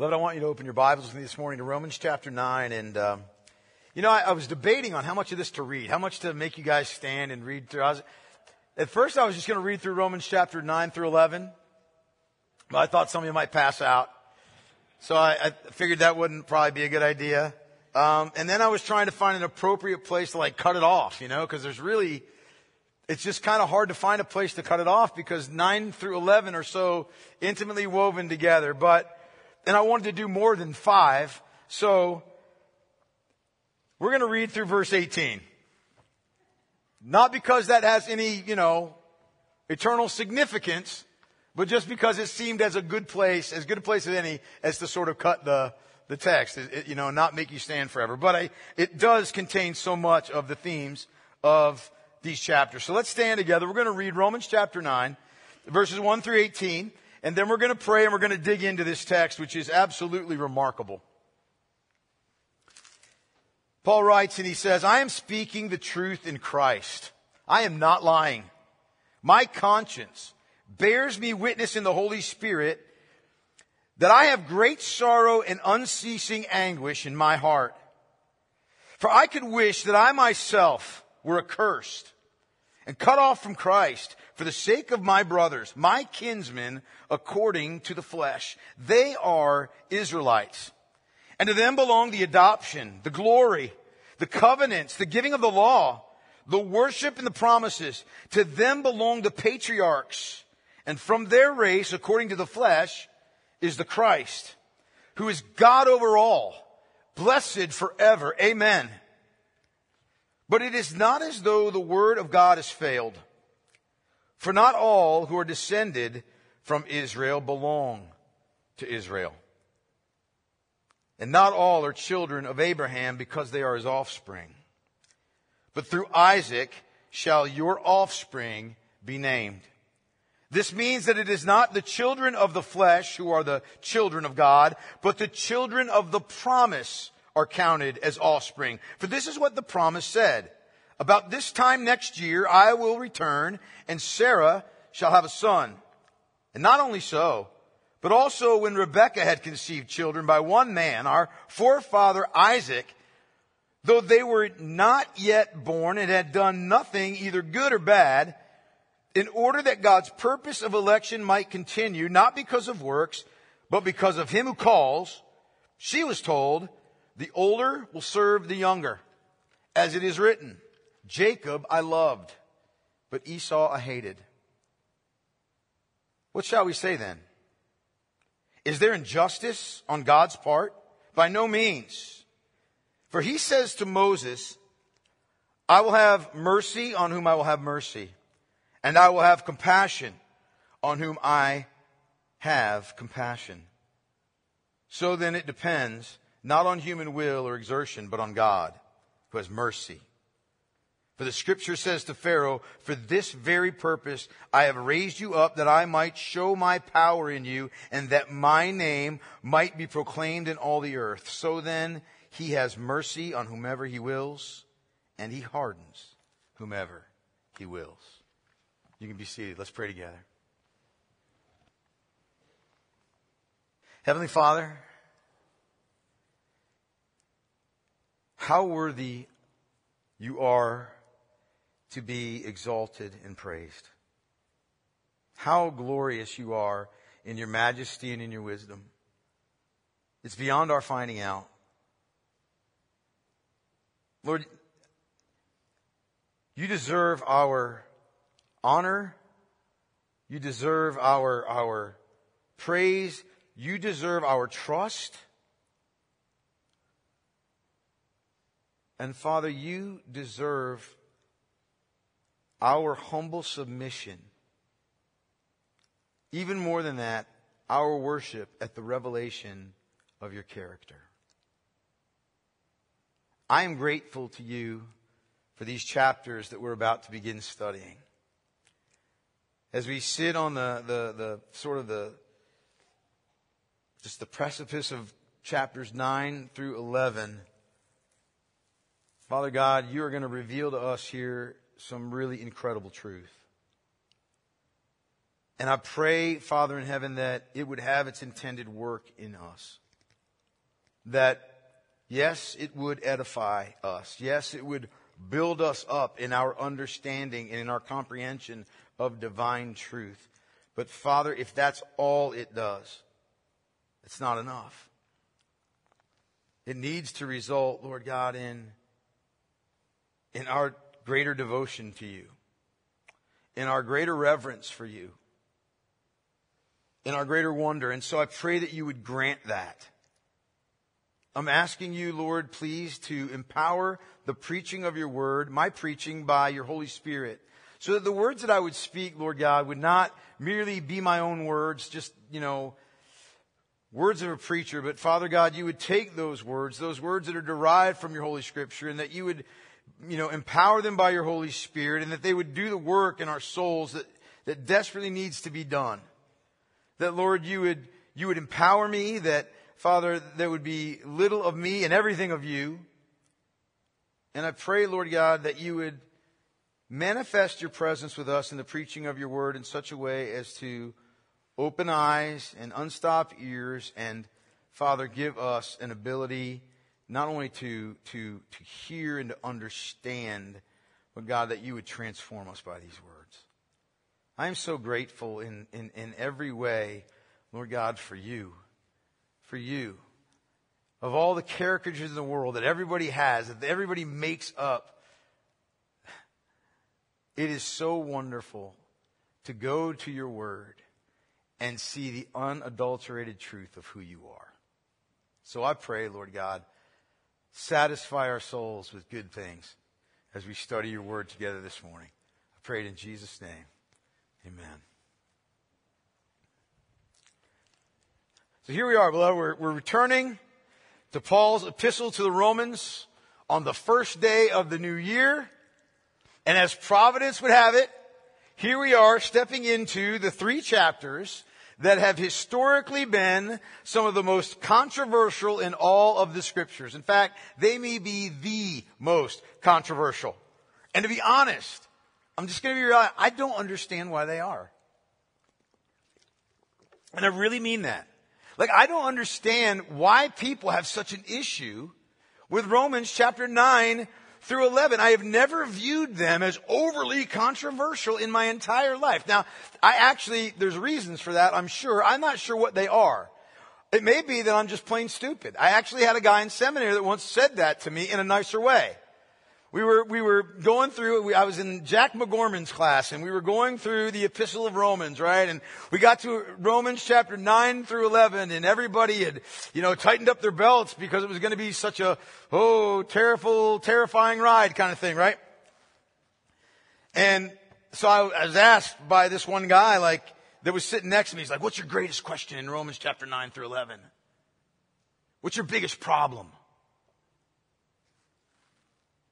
Beloved, I want you to open your Bibles with me this morning to Romans chapter 9. And, um, you know, I, I, was debating on how much of this to read, how much to make you guys stand and read through. Was, at first, I was just going to read through Romans chapter 9 through 11, but I thought some of you might pass out. So I, I figured that wouldn't probably be a good idea. Um, and then I was trying to find an appropriate place to like cut it off, you know, because there's really, it's just kind of hard to find a place to cut it off because 9 through 11 are so intimately woven together. But and I wanted to do more than five. So we're going to read through verse 18. Not because that has any, you know, eternal significance, but just because it seemed as a good place, as good a place as any, as to sort of cut the, the text, it, you know, not make you stand forever. But I, it does contain so much of the themes of these chapters. So let's stand together. We're going to read Romans chapter 9, verses 1 through 18. And then we're going to pray and we're going to dig into this text, which is absolutely remarkable. Paul writes and he says, I am speaking the truth in Christ. I am not lying. My conscience bears me witness in the Holy Spirit that I have great sorrow and unceasing anguish in my heart. For I could wish that I myself were accursed and cut off from Christ for the sake of my brothers, my kinsmen, according to the flesh. They are Israelites. And to them belong the adoption, the glory, the covenants, the giving of the law, the worship and the promises. To them belong the patriarchs. And from their race, according to the flesh, is the Christ, who is God over all, blessed forever. Amen. But it is not as though the word of God has failed. For not all who are descended from Israel belong to Israel. And not all are children of Abraham because they are his offspring. But through Isaac shall your offspring be named. This means that it is not the children of the flesh who are the children of God, but the children of the promise are counted as offspring. For this is what the promise said. About this time next year, I will return, and Sarah shall have a son. And not only so, but also when Rebekah had conceived children by one man, our forefather Isaac, though they were not yet born and had done nothing either good or bad, in order that God's purpose of election might continue, not because of works, but because of him who calls, she was told, the older will serve the younger, as it is written. Jacob I loved, but Esau I hated. What shall we say then? Is there injustice on God's part? By no means. For he says to Moses, I will have mercy on whom I will have mercy, and I will have compassion on whom I have compassion. So then it depends not on human will or exertion, but on God who has mercy. For the scripture says to Pharaoh, For this very purpose I have raised you up that I might show my power in you and that my name might be proclaimed in all the earth. So then he has mercy on whomever he wills and he hardens whomever he wills. You can be seated. Let's pray together. Heavenly Father, how worthy you are to be exalted and praised. How glorious you are in your majesty and in your wisdom. It's beyond our finding out. Lord, you deserve our honor. You deserve our, our praise. You deserve our trust. And Father, you deserve our humble submission. Even more than that, our worship at the revelation of your character. I am grateful to you for these chapters that we're about to begin studying. As we sit on the, the, the sort of the, just the precipice of chapters 9 through 11, Father God, you are going to reveal to us here some really incredible truth. And I pray, Father in heaven, that it would have its intended work in us. that yes, it would edify us. Yes, it would build us up in our understanding and in our comprehension of divine truth. But Father, if that's all it does, it's not enough. It needs to result, Lord God, in, in our greater devotion to you, in our greater reverence for you, in our greater wonder. And so I pray that you would grant that. I'm asking you, Lord, please to empower the preaching of your word, my preaching by your Holy Spirit, so that the words that I would speak, Lord God, would not merely be my own words, just, you know, words of a preacher, but Father God, you would take those words, those words that are derived from your Holy Scripture, and that you would, you know, empower them by your Holy Spirit, and that they would do the work in our souls that, that desperately needs to be done. That, Lord, you would, you would empower me, that, Father, there would be little of me and everything of you. And I pray, Lord God, that you would manifest your presence with us in the preaching of your word in such a way as to open eyes and unstopped ears and Father, give us an ability not only to, to, to hear and to understand, but God, that you would transform us by these words. I am so grateful in, in, in every way, Lord God, for you. For you. Of all the caricatures in the world that everybody has, that everybody makes up, it is so wonderful to go to your word and see the unadulterated truth of who you are. So I pray, Lord God, satisfy our souls with good things as we study your word together this morning. I pray it in Jesus' name. Amen. So here we are, beloved. We're, we're returning to Paul's epistle to the Romans on the first day of the new year. And as providence would have it, here we are stepping into the three chapters that have historically been some of the most controversial in all of the scriptures. In fact, they may be the most controversial. And to be honest, I'm just going to be real. I don't understand why they are. And I really mean that. Like, I don't understand why people have such an issue with Romans chapter 9 through 11. I have never viewed them as overly controversial in my entire life. Now, I actually, there's reasons for that, I'm sure. I'm not sure what they are. It may be that I'm just plain stupid. I actually had a guy in seminary that once said that to me in a nicer way we were, we were going through, we, I was in Jack MacGorman's class and we were going through the epistle of Romans, right? And we got to Romans chapter 9 through 11 and everybody had, you know, tightened up their belts because it was going to be such a, oh, terrible, terrifying ride kind of thing, right? And so I was asked by this one guy, like, that was sitting next to me. He's like, what's your greatest question in Romans chapter 9 through 11? What's your biggest problem?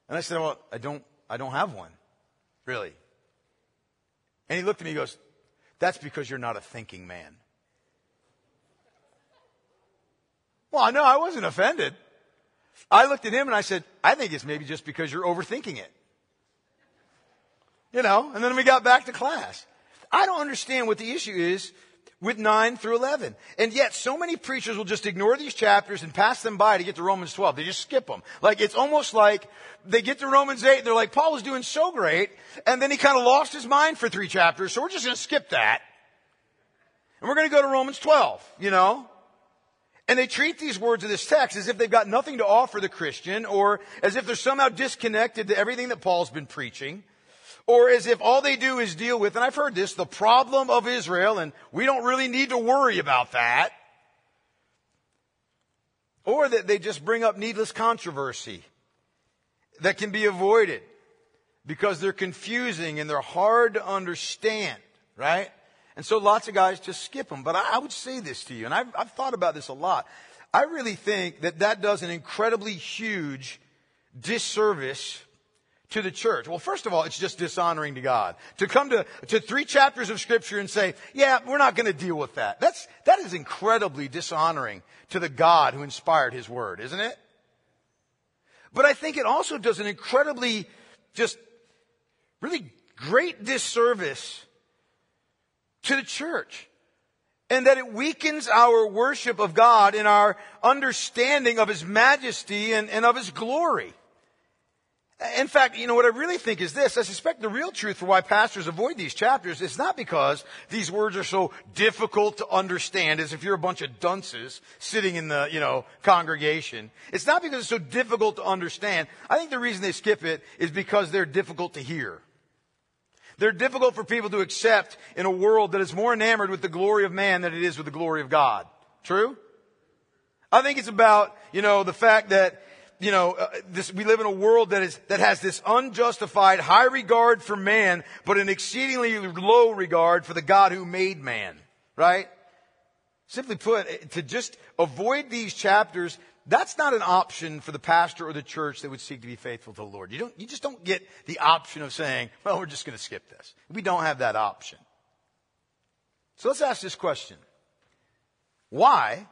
And I said, well, I don't, I don't have one. Really. And he looked at me and goes, that's because you're not a thinking man. Well, I know I wasn't offended. I looked at him and I said, I think it's maybe just because you're overthinking it. You know, and then we got back to class. I don't understand what the issue is with 9 through 11. And yet so many preachers will just ignore these chapters and pass them by to get to Romans 12. They just skip them. Like it's almost like they get to Romans 8 they're like, Paul was doing so great and then he kind of lost his mind for three chapters, so we're just going to skip that. And we're going to go to Romans 12, you know? And they treat these words of this text as if they've got nothing to offer the Christian or as if they're somehow disconnected to everything that Paul's been preaching or as if all they do is deal with, and I've heard this, the problem of Israel, and we don't really need to worry about that. Or that they just bring up needless controversy that can be avoided because they're confusing and they're hard to understand, right? And so lots of guys just skip them. But I, would say this to you, and I've, I've thought about this a lot. I really think that that does an incredibly huge disservice to the church? Well, first of all, it's just dishonoring to God. To come to, to three chapters of scripture and say, yeah, we're not going to deal with that. That's, that is incredibly dishonoring to the God who inspired his word, isn't it? But I think it also does an incredibly, just really great disservice to the church. and that it weakens our worship of God and our understanding of His majesty and, and of His glory. In fact, you know, what I really think is this. I suspect the real truth for why pastors avoid these chapters is not because these words are so difficult to understand as if you're a bunch of dunces sitting in the, you know, congregation. It's not because it's so difficult to understand. I think the reason they skip it is because they're difficult to hear. They're difficult for people to accept in a world that is more enamored with the glory of man than it is with the glory of God. True? I think it's about, you know, the fact that you know, uh, this, we live in a world that is, that has this unjustified high regard for man, but an exceedingly low regard for the God who made man. Right? Simply put, eh, to just avoid these chapters, that's not an option for the pastor or the church that would seek to be faithful to the Lord. You don't, you just don't get the option of saying, well, we're just going to skip this. We don't have that option. So let's ask this question. Why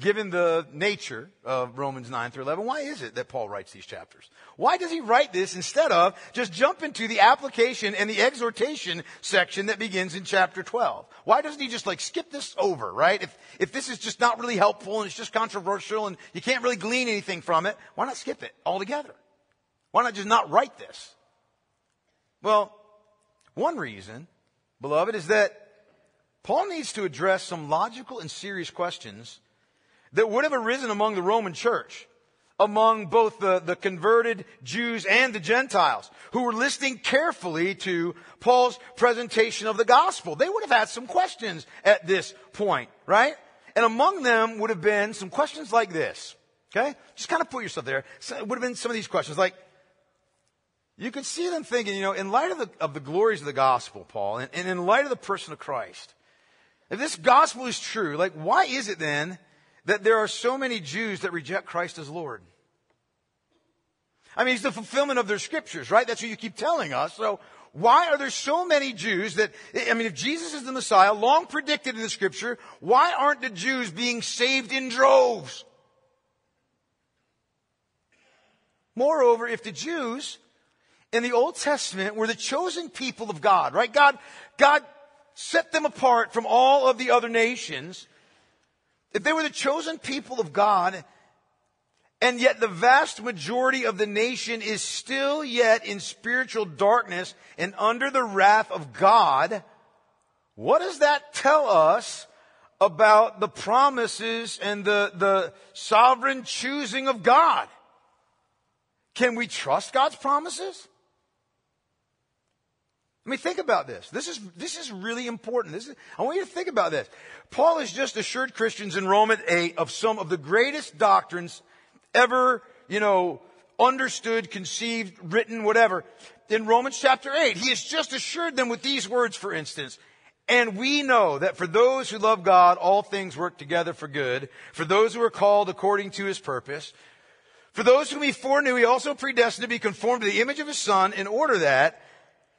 given the nature of Romans 9 through 11, why is it that Paul writes these chapters? Why does he write this instead of just jump into the application and the exhortation section that begins in chapter 12? Why doesn't he just like skip this over, right? If, if this is just not really helpful and it's just controversial and you can't really glean anything from it, why not skip it altogether? Why not just not write this? Well, one reason, beloved, is that Paul needs to address some logical and serious questions that would have arisen among the Roman church, among both the, the converted Jews and the Gentiles, who were listening carefully to Paul's presentation of the gospel. They would have had some questions at this point, right? And among them would have been some questions like this. Okay? Just kind of put yourself there. So it would have been some of these questions like, you could see them thinking, you know, in light of the, of the glories of the gospel, Paul, and, and in light of the person of Christ, if this gospel is true, like, why is it then that there are so many Jews that reject Christ as Lord. I mean, he's the fulfillment of their scriptures, right? That's what you keep telling us. So why are there so many Jews that, I mean, if Jesus is the Messiah, long predicted in the scripture, why aren't the Jews being saved in droves? Moreover, if the Jews in the Old Testament were the chosen people of God, right? God, God set them apart from all of the other nations. If they were the chosen people of God, and yet the vast majority of the nation is still yet in spiritual darkness and under the wrath of God, what does that tell us about the promises and the, the sovereign choosing of God? Can we trust God's promises? I mean, think about this. This is, this is really important. This is, I want you to think about this. Paul has just assured Christians in Romans 8 of some of the greatest doctrines ever, you know, understood, conceived, written, whatever. In Romans chapter 8, he has just assured them with these words, for instance. And we know that for those who love God, all things work together for good. For those who are called according to his purpose. For those whom he foreknew, he also predestined to be conformed to the image of his son in order that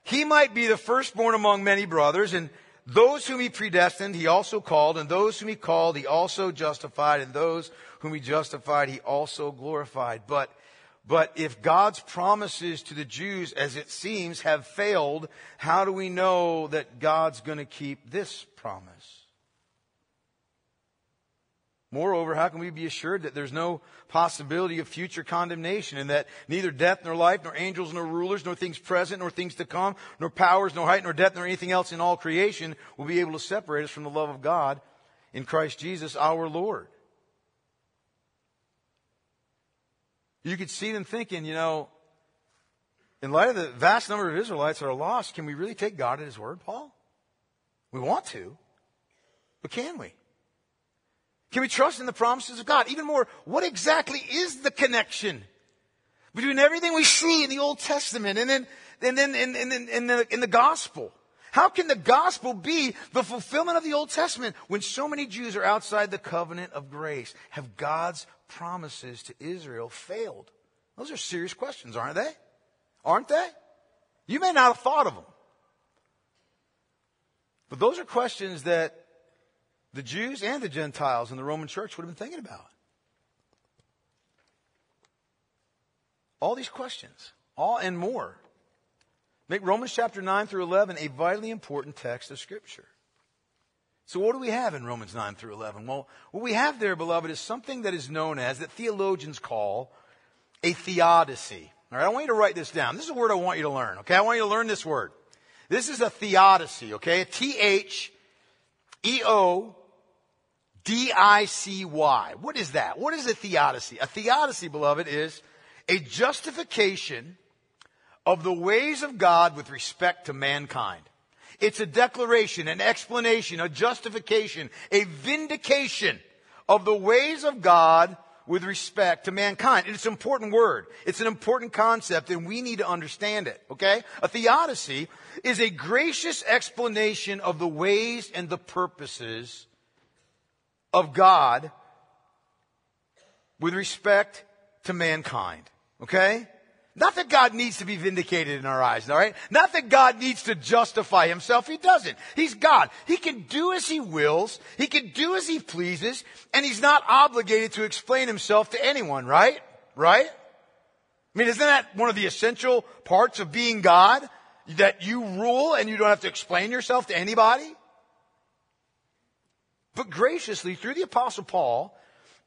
he might be the firstborn among many brothers, and those whom he predestined, he also called, and those whom he called, he also justified, and those whom he justified, he also glorified. But, but if God's promises to the Jews, as it seems, have failed, how do we know that God's to keep this promise? Moreover, how can we be assured that there's no possibility of future condemnation and that neither death nor life, nor angels nor rulers, nor things present, nor things to come, nor powers, nor height, nor depth, nor anything else in all creation will be able to separate us from the love of God in Christ Jesus our Lord? You could see them thinking, you know, in light of the vast number of Israelites that are lost, can we really take God at His word, Paul? We want to, but can we? Can we trust in the promises of God? Even more, what exactly is the connection between everything we see in the Old Testament and then, and then in, in, in, the, in the gospel? How can the gospel be the fulfillment of the Old Testament when so many Jews are outside the covenant of grace? Have God's promises to Israel failed? Those are serious questions, aren't they? Aren't they? You may not have thought of them. But those are questions that the Jews and the Gentiles in the Roman church would have been thinking about. All these questions, all and more, make Romans chapter 9 through 11 a vitally important text of Scripture. So what do we have in Romans 9 through 11? Well, what we have there, beloved, is something that is known as, that theologians call, a theodicy. All right, I want you to write this down. This is a word I want you to learn, okay? I want you to learn this word. This is a theodicy, okay? T H E O D I C Y. What is that? What is a theodicy? A theodicy, beloved, is a justification of the ways of God with respect to mankind. It's a declaration, an explanation, a justification, a vindication of the ways of God with respect to mankind. And it's an important word. It's an important concept and we need to understand it, okay? A theodicy is a gracious explanation of the ways and the purposes of God with respect to mankind, okay? Not that God needs to be vindicated in our eyes, all right? Not that God needs to justify himself. He doesn't. He's God. He can do as he wills. He can do as he pleases. And he's not obligated to explain himself to anyone, right? Right? I mean, isn't that one of the essential parts of being God? That you rule and you don't have to explain yourself to anybody? But graciously, through the apostle Paul,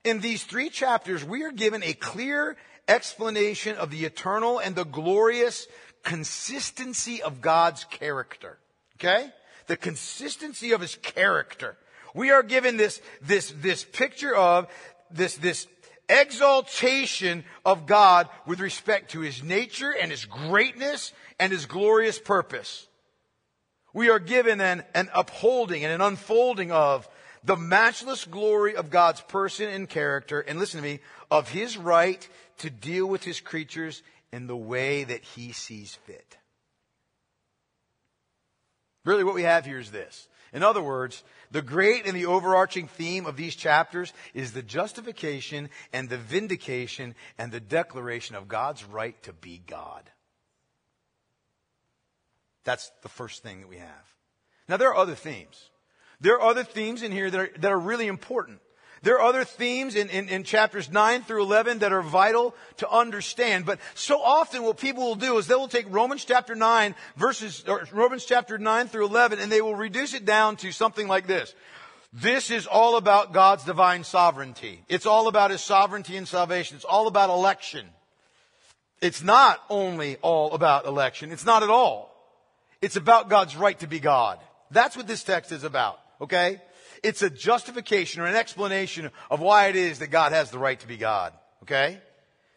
in these three chapters, we are given a clear explanation of the eternal and the glorious consistency of God's character. Okay? The consistency of his character. We are given this, this, this picture of this, this exaltation of God with respect to his nature and his greatness and his glorious purpose. We are given an, an upholding and an unfolding of the matchless glory of God's person and character, and listen to me, of his right to deal with his creatures in the way that he sees fit. Really, what we have here is this. In other words, the great and the overarching theme of these chapters is the justification and the vindication and the declaration of God's right to be God. That's the first thing that we have. Now, there are other themes. There are other themes in here that are, that are really important. There are other themes in, in, in, chapters 9 through 11 that are vital to understand. But so often what people will do is they will take Romans chapter 9 verses, or Romans chapter 9 through 11 and they will reduce it down to something like this. This is all about God's divine sovereignty. It's all about His sovereignty and salvation. It's all about election. It's not only all about election. It's not at all. It's about God's right to be God. That's what this text is about. Okay? It's a justification or an explanation of why it is that God has the right to be God. Okay?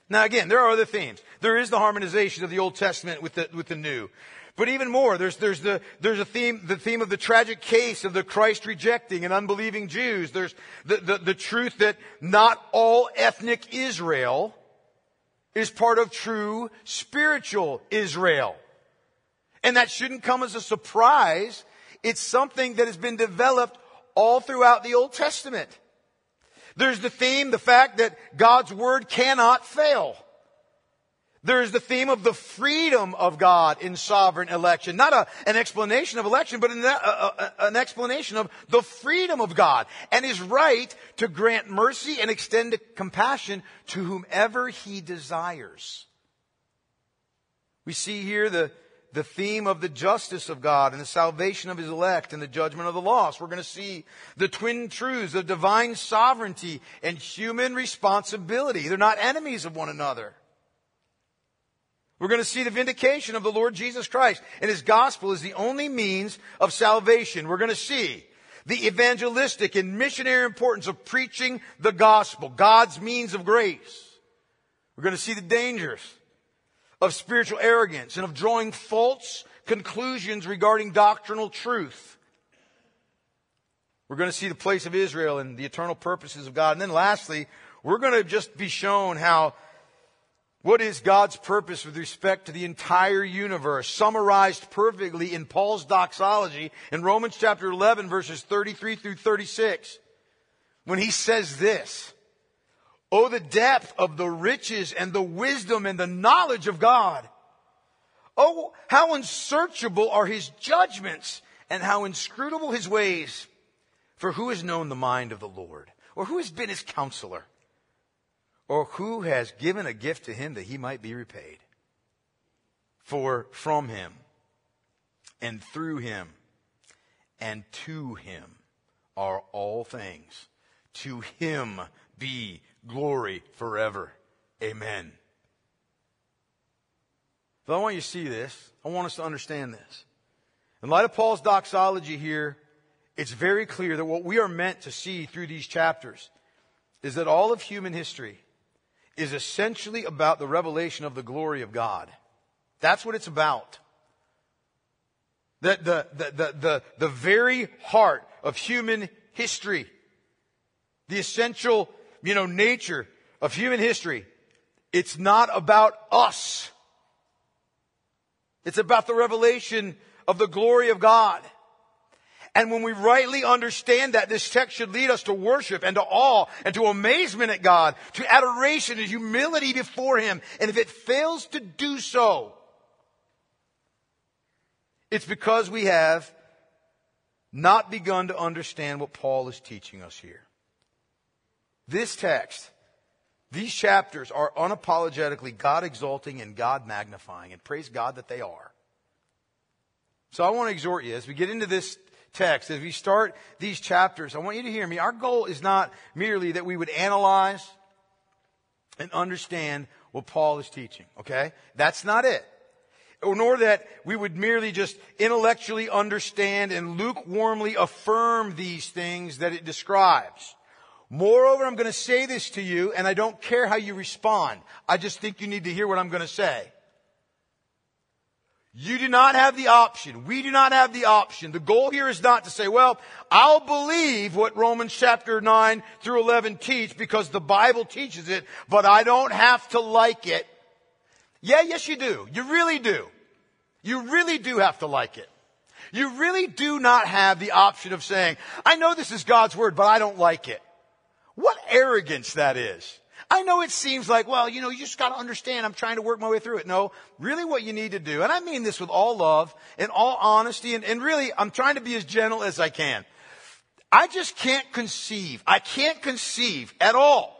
Now again, there are other themes. There is the harmonization of the Old Testament with the, with the New. But even more, there's, there's the, there's a theme, the theme of the tragic case of the Christ rejecting and unbelieving Jews. There's the, the, the truth that not all ethnic Israel is part of true spiritual Israel. And that shouldn't come as a surprise it's something that has been developed all throughout the Old Testament. There's the theme, the fact that God's Word cannot fail. There's the theme of the freedom of God in sovereign election. Not a, an explanation of election, but an, a, a, an explanation of the freedom of God and His right to grant mercy and extend compassion to whomever He desires. We see here the, the theme of the justice of God and the salvation of His elect and the judgment of the lost. We're going to see the twin truths of divine sovereignty and human responsibility. They're not enemies of one another. We're going to see the vindication of the Lord Jesus Christ and His gospel is the only means of salvation. We're going to see the evangelistic and missionary importance of preaching the gospel, God's means of grace. We're going to see the dangers of spiritual arrogance and of drawing false conclusions regarding doctrinal truth. We're going to see the place of Israel and the eternal purposes of God. And then lastly, we're going to just be shown how what is God's purpose with respect to the entire universe, summarized perfectly in Paul's doxology in Romans chapter 11 verses 33 through 36. When he says this, Oh, the depth of the riches and the wisdom and the knowledge of God. Oh, how unsearchable are his judgments and how inscrutable his ways. For who has known the mind of the Lord? Or who has been his counselor? Or who has given a gift to him that he might be repaid? For from him and through him and to him are all things. To him be glory forever. Amen. But I want you to see this. I want us to understand this. In light of Paul's doxology here, it's very clear that what we are meant to see through these chapters is that all of human history is essentially about the revelation of the glory of God. That's what it's about. That the, the, the, the, the very heart of human history, the essential, you know, nature of human history, it's not about us. It's about the revelation of the glory of God. And when we rightly understand that, this text should lead us to worship and to awe and to amazement at God, to adoration and humility before Him. And if it fails to do so, it's because we have not begun to understand what Paul is teaching us here. This text these chapters are unapologetically God exalting and God magnifying, and praise God that they are. So I want to exhort you as we get into this text, as we start these chapters, I want you to hear me. Our goal is not merely that we would analyze and understand what Paul is teaching, okay? That's not it. Or nor that we would merely just intellectually understand and lukewarmly affirm these things that it describes. Moreover, I'm going to say this to you, and I don't care how you respond. I just think you need to hear what I'm going to say. You do not have the option. We do not have the option. The goal here is not to say, well, I'll believe what Romans chapter 9 through 11 teach because the Bible teaches it, but I don't have to like it. Yeah, yes you do. You really do. You really do have to like it. You really do not have the option of saying, I know this is God's word, but I don't like it. What arrogance that is. I know it seems like, well, you know, you just got to understand I'm trying to work my way through it. No, really what you need to do, and I mean this with all love and all honesty, and, and really I'm trying to be as gentle as I can. I just can't conceive, I can't conceive at all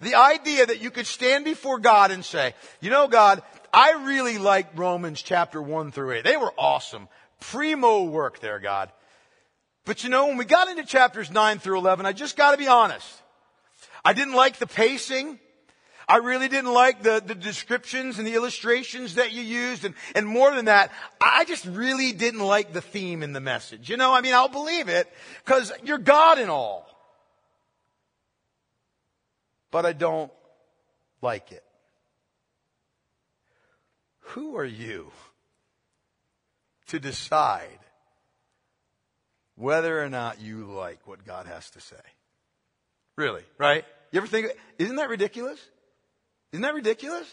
the idea that you could stand before God and say, you know, God, I really like Romans chapter 1 through 8. They were awesome. Primo work there, God. But you know, when we got into chapters 9 through 11, I just gotta be honest. I didn't like the pacing. I really didn't like the, the descriptions and the illustrations that you used. And, and more than that, I just really didn't like the theme in the message. You know, I mean, I'll believe it because you're God and all. But I don't like it. Who are you to decide whether or not you like what God has to say. Really, right? You ever think, isn't that ridiculous? Isn't that ridiculous?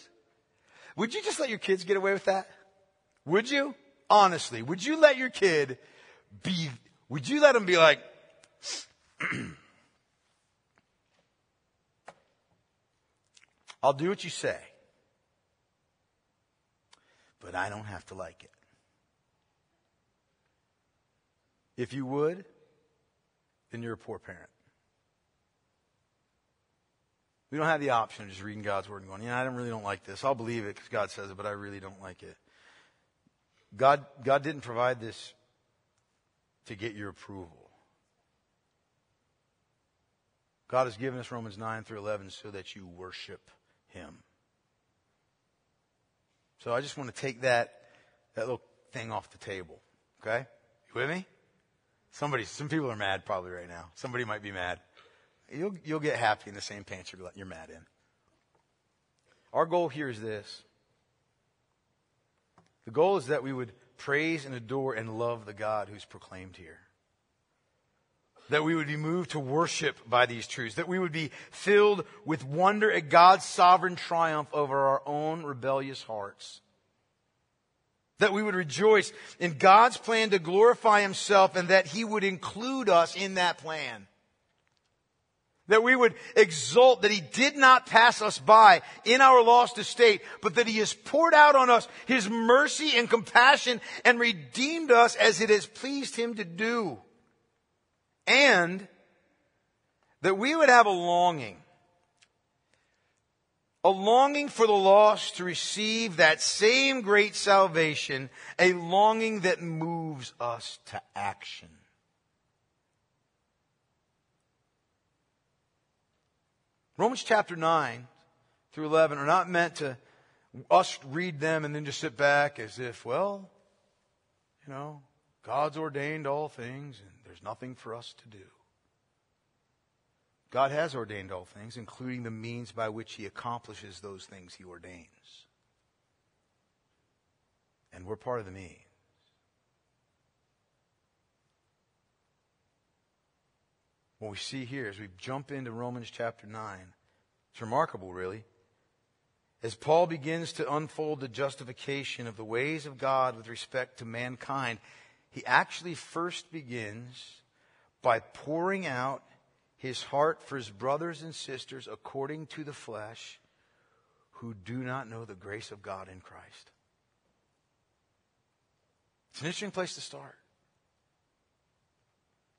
Would you just let your kids get away with that? Would you? Honestly, would you let your kid be, would you let him be like, I'll do what you say, but I don't have to like it. If you would, then you're a poor parent. We don't have the option of just reading God's word and going, yeah, I don't really don't like this. I'll believe it because God says it, but I really don't like it. God, God didn't provide this to get your approval. God has given us Romans 9 through 11 so that you worship Him. So I just want to take that, that little thing off the table. Okay? You with me? Somebody, some people are mad probably right now. Somebody might be mad. You'll, you'll get happy in the same pants you're, you're mad in. Our goal here is this. The goal is that we would praise and adore and love the God who's proclaimed here. That we would be moved to worship by these truths. That we would be filled with wonder at God's sovereign triumph over our own rebellious hearts that we would rejoice in God's plan to glorify Himself and that He would include us in that plan. That we would exult that He did not pass us by in our lost estate, but that He has poured out on us His mercy and compassion and redeemed us as it has pleased Him to do. And that we would have a longing a longing for the lost to receive that same great salvation, a longing that moves us to action. Romans chapter 9 through 11 are not meant to us read them and then just sit back as if, well, you know, God's ordained all things and there's nothing for us to do. God has ordained all things, including the means by which he accomplishes those things he ordains. And we're part of the means. What we see here as we jump into Romans chapter 9, it's remarkable, really. As Paul begins to unfold the justification of the ways of God with respect to mankind, he actually first begins by pouring out his heart for his brothers and sisters according to the flesh who do not know the grace of God in Christ. It's an interesting place to start.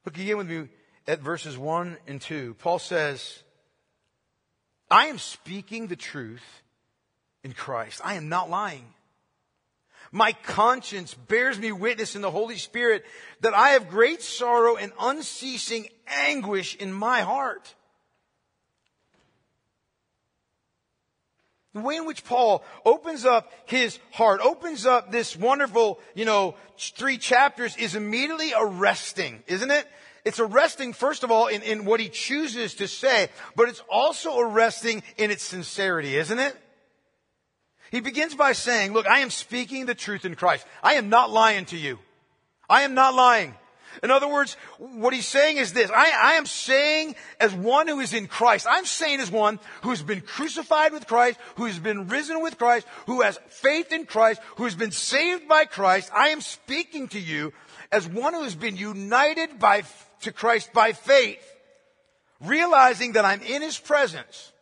Look again with me at verses 1 and 2. Paul says, I am speaking the truth in Christ. I am not lying. My conscience bears me witness in the Holy Spirit that I have great sorrow and unceasing anguish in my heart. The way in which Paul opens up his heart, opens up this wonderful, you know, three chapters is immediately arresting, isn't it? It's arresting, first of all, in, in what he chooses to say, but it's also arresting in its sincerity, isn't it? He begins by saying, look, I am speaking the truth in Christ. I am not lying to you. I am not lying. In other words, what he's saying is this. I, I, am saying as one who is in Christ. I'm saying as one who's been crucified with Christ, who has been risen with Christ, who has faith in Christ, who has been saved by Christ. I am speaking to you as one who has been united by, to Christ by faith, realizing that I'm in his presence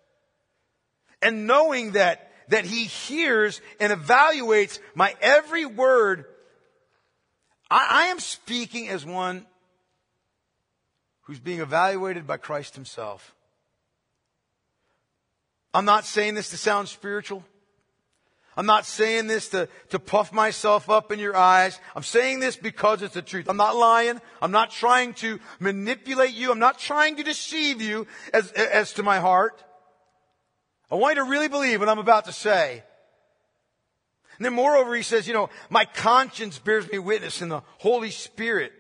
and knowing that that he hears and evaluates my every word. I, I am speaking as one who's being evaluated by Christ himself. I'm not saying this to sound spiritual. I'm not saying this to, to puff myself up in your eyes. I'm saying this because it's the truth. I'm not lying. I'm not trying to manipulate you. I'm not trying to deceive you as, as to my heart. I want you to really believe what I'm about to say. And then moreover, he says, you know, my conscience bears me witness in the Holy Spirit.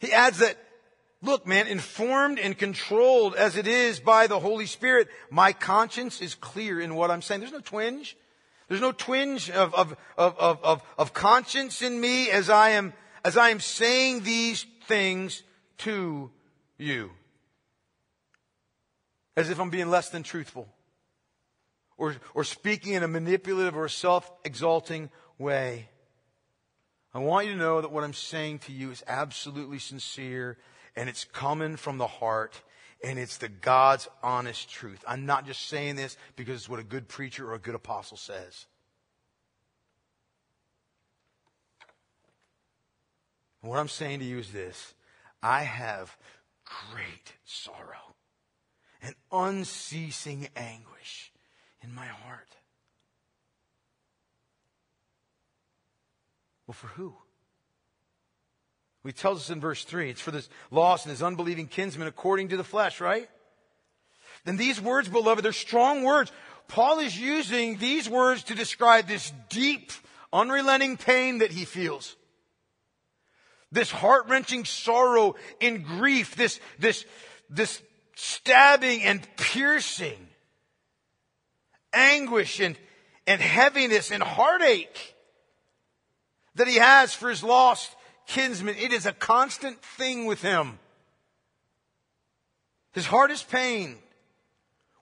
He adds that, look, man, informed and controlled as it is by the Holy Spirit, my conscience is clear in what I'm saying. There's no twinge. There's no twinge of, of, of, of, of conscience in me as I am, as I am saying these things to you as if I'm being less than truthful or, or speaking in a manipulative or self exalting way. I want you to know that what I'm saying to you is absolutely sincere and it's coming from the heart and it's the God's honest truth. I'm not just saying this because it's what a good preacher or a good apostle says. what I'm saying to you is this I have great sorrow and unceasing anguish in my heart. Well, for who? He tells us in verse 3 it's for this lost and his unbelieving kinsman according to the flesh, right? Then these words, beloved, they're strong words. Paul is using these words to describe this deep, unrelenting pain that he feels. This heart wrenching sorrow and grief, this, this, this stabbing and piercing, anguish and, and heaviness and heartache that he has for his lost kinsman. It is a constant thing with him. His heart is pained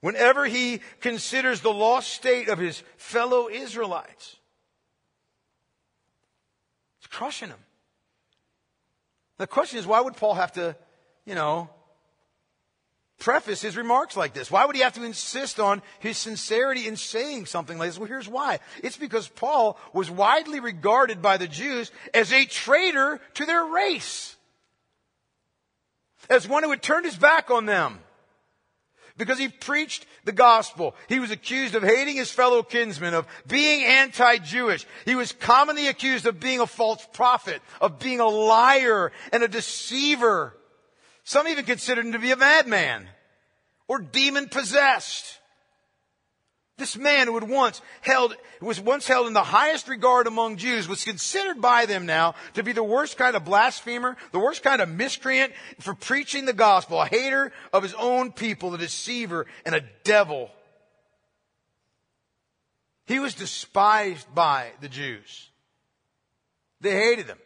whenever he considers the lost state of his fellow Israelites. It's crushing him. The question is, why would Paul have to, you know, preface his remarks like this? Why would he have to insist on his sincerity in saying something like this? Well, here's why. It's because Paul was widely regarded by the Jews as a traitor to their race. As one who had turned his back on them. Because he preached the gospel. He was accused of hating his fellow kinsmen, of being anti-Jewish. He was commonly accused of being a false prophet, of being a liar and a deceiver. Some even considered him to be a madman or demon possessed. This man who had once held, was once held in the highest regard among Jews was considered by them now to be the worst kind of blasphemer, the worst kind of miscreant for preaching the gospel, a hater of his own people, a deceiver, and a devil. He was despised by the Jews. They hated him.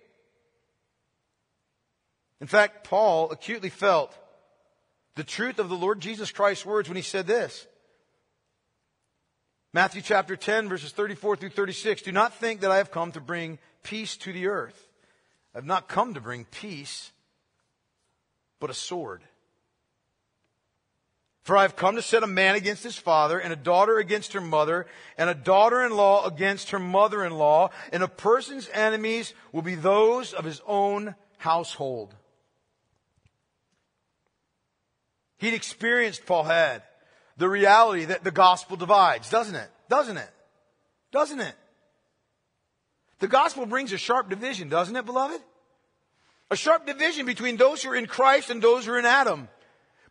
In fact, Paul acutely felt the truth of the Lord Jesus Christ's words when he said this. Matthew chapter 10 verses 34 through 36. Do not think that I have come to bring peace to the earth. I've not come to bring peace, but a sword. For I have come to set a man against his father, and a daughter against her mother, and a daughter-in-law against her mother-in-law, and a person's enemies will be those of his own household. He'd experienced, Paul had, the reality that the gospel divides, doesn't it? Doesn't it? Doesn't it? The gospel brings a sharp division, doesn't it, beloved? A sharp division between those who are in Christ and those who are in Adam.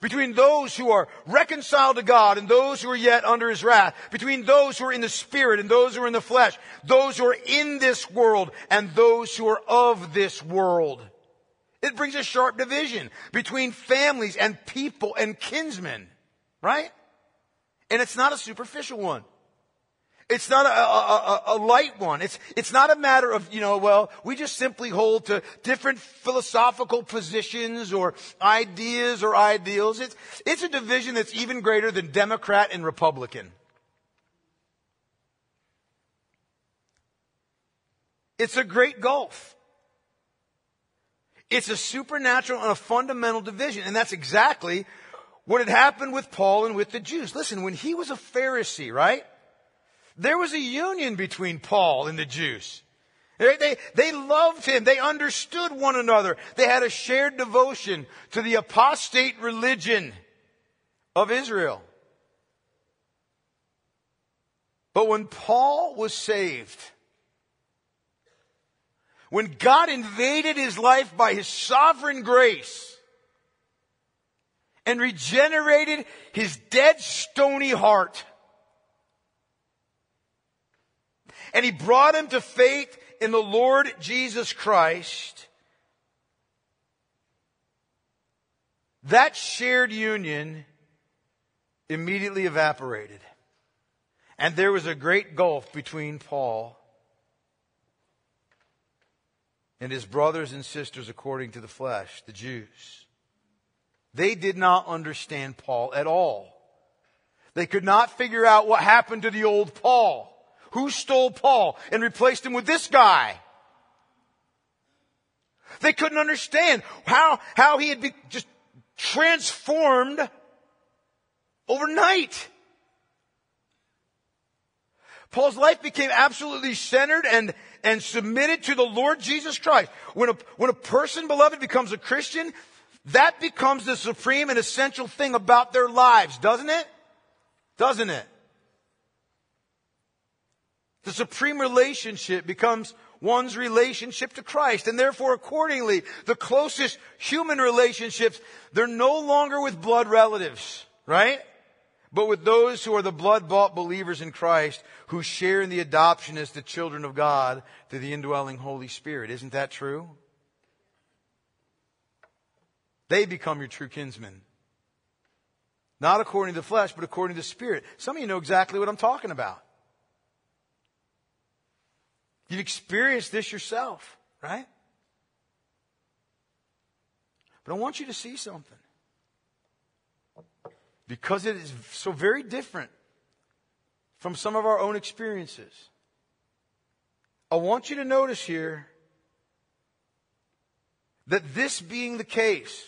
Between those who are reconciled to God and those who are yet under His wrath. Between those who are in the Spirit and those who are in the flesh. Those who are in this world and those who are of this world. It brings a sharp division between families and people and kinsmen, right? And it's not a superficial one. It's not a, a, a, a, light one. It's, it's not a matter of, you know, well, we just simply hold to different philosophical positions or ideas or ideals. It's, it's a division that's even greater than Democrat and Republican. It's a great gulf. It's a supernatural and a fundamental division. And that's exactly what had happened with Paul and with the Jews. Listen, when he was a Pharisee, right? There was a union between Paul and the Jews. They, they, they, loved him. They understood one another. They had a shared devotion to the apostate religion of Israel. But when Paul was saved, when God invaded his life by his sovereign grace and regenerated his dead, stony heart, and he brought him to faith in the Lord Jesus Christ, that shared union immediately evaporated. And there was a great gulf between Paul and his brothers and sisters according to the flesh, the Jews. They did not understand Paul at all. They could not figure out what happened to the old Paul. Who stole Paul and replaced him with this guy? They couldn't understand how, how he had been just transformed overnight. Paul's life became absolutely centered and, and submitted to the Lord Jesus Christ. When a, when a person, beloved, becomes a Christian, that becomes the supreme and essential thing about their lives, doesn't it? Doesn't it? The supreme relationship becomes one's relationship to Christ. And therefore, accordingly, the closest human relationships, they're no longer with blood relatives, right? But with those who are the blood bought believers in Christ who share in the adoption as the children of God through the indwelling Holy Spirit. Isn't that true? They become your true kinsmen. Not according to the flesh, but according to the Spirit. Some of you know exactly what I'm talking about. You've experienced this yourself, right? But I want you to see something because it is so very different from some of our own experiences. I want you to notice here that this being the case,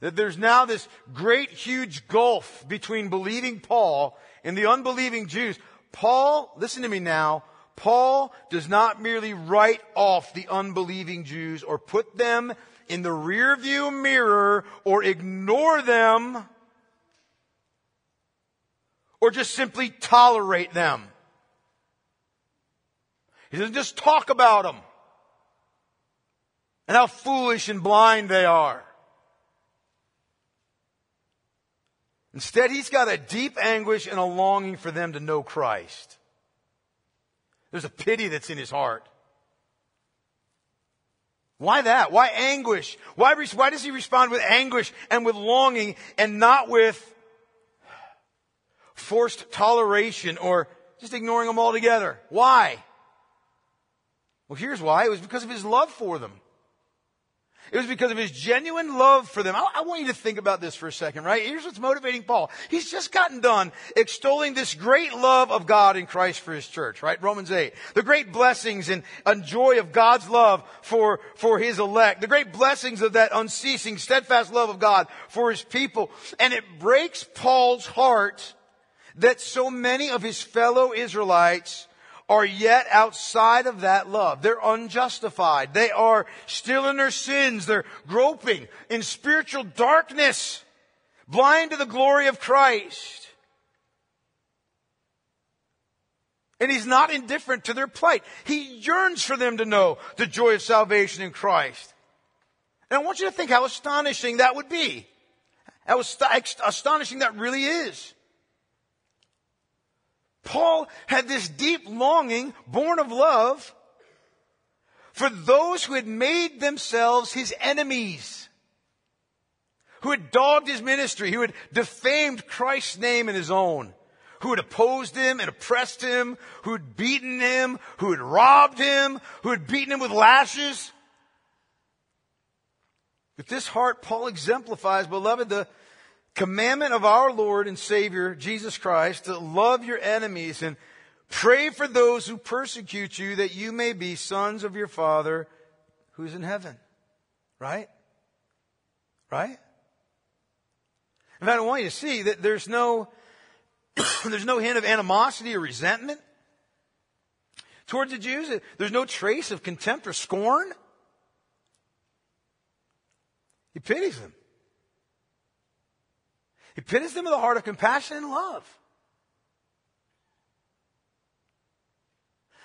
that there's now this great huge gulf between believing Paul and the unbelieving Jews. Paul, listen to me now, Paul does not merely write off the unbelieving Jews or put them in the rearview mirror or ignore them or just simply tolerate them. He doesn't just talk about them and how foolish and blind they are. Instead, he's got a deep anguish and a longing for them to know Christ. There's a pity that's in his heart. Why that? Why anguish? Why, why does he respond with anguish and with longing and not with forced toleration or just ignoring them altogether? Why? Well, here's why. It was because of his love for them. It was because of his genuine love for them. I, I, want you to think about this for a second, right? Here's what's motivating Paul. He's just gotten done extolling this great love of God in Christ for his church, right? Romans 8. The great blessings and, and joy of God's love for, for his elect. The great blessings of that unceasing, steadfast love of God for his people. And it breaks Paul's heart that so many of his fellow Israelites are yet outside of that love. They're unjustified. They are still in their sins. They're groping in spiritual darkness, blind to the glory of Christ. And he's not indifferent to their plight. He yearns for them to know the joy of salvation in Christ. And I want you to think how astonishing that would be. How astonishing that really is. Paul had this deep longing, born of love, for those who had made themselves his enemies, who had dogged his ministry, who had defamed Christ's name and his own, who had opposed him and oppressed him, who had beaten him, who had robbed him, who had beaten him with lashes. With this heart, Paul exemplifies, beloved, the commandment of our Lord and Savior, Jesus Christ, to love your enemies and pray for those who persecute you that you may be sons of your Father who's in heaven. Right? Right? And I want you to see that there's no, there's no hint of animosity or resentment towards the Jews. There's no trace of contempt or scorn. He pities them. He pities them with a heart of compassion and love.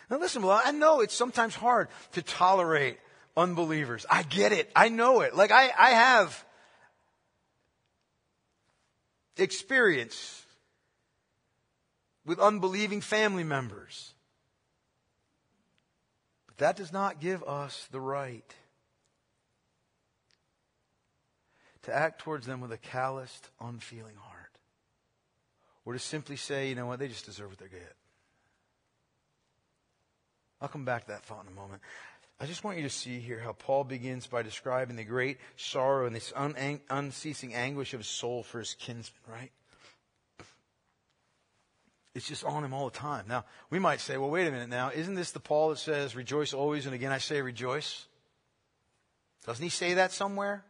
Now listen, well, I know it's sometimes hard to tolerate unbelievers. I get it. I know it. Like I, I have experience with unbelieving family members. But that does not give us the right to act towards them with a calloused, unfeeling heart. Or to simply say, you know what, they just deserve what they get. I'll come back to that thought in a moment. I just want you to see here how Paul begins by describing the great sorrow and this un- unceasing anguish of his soul for his kinsmen, right? It's just on him all the time. Now, we might say, well, wait a minute now. Isn't this the Paul that says, rejoice always, and again I say rejoice? Doesn't he say that somewhere?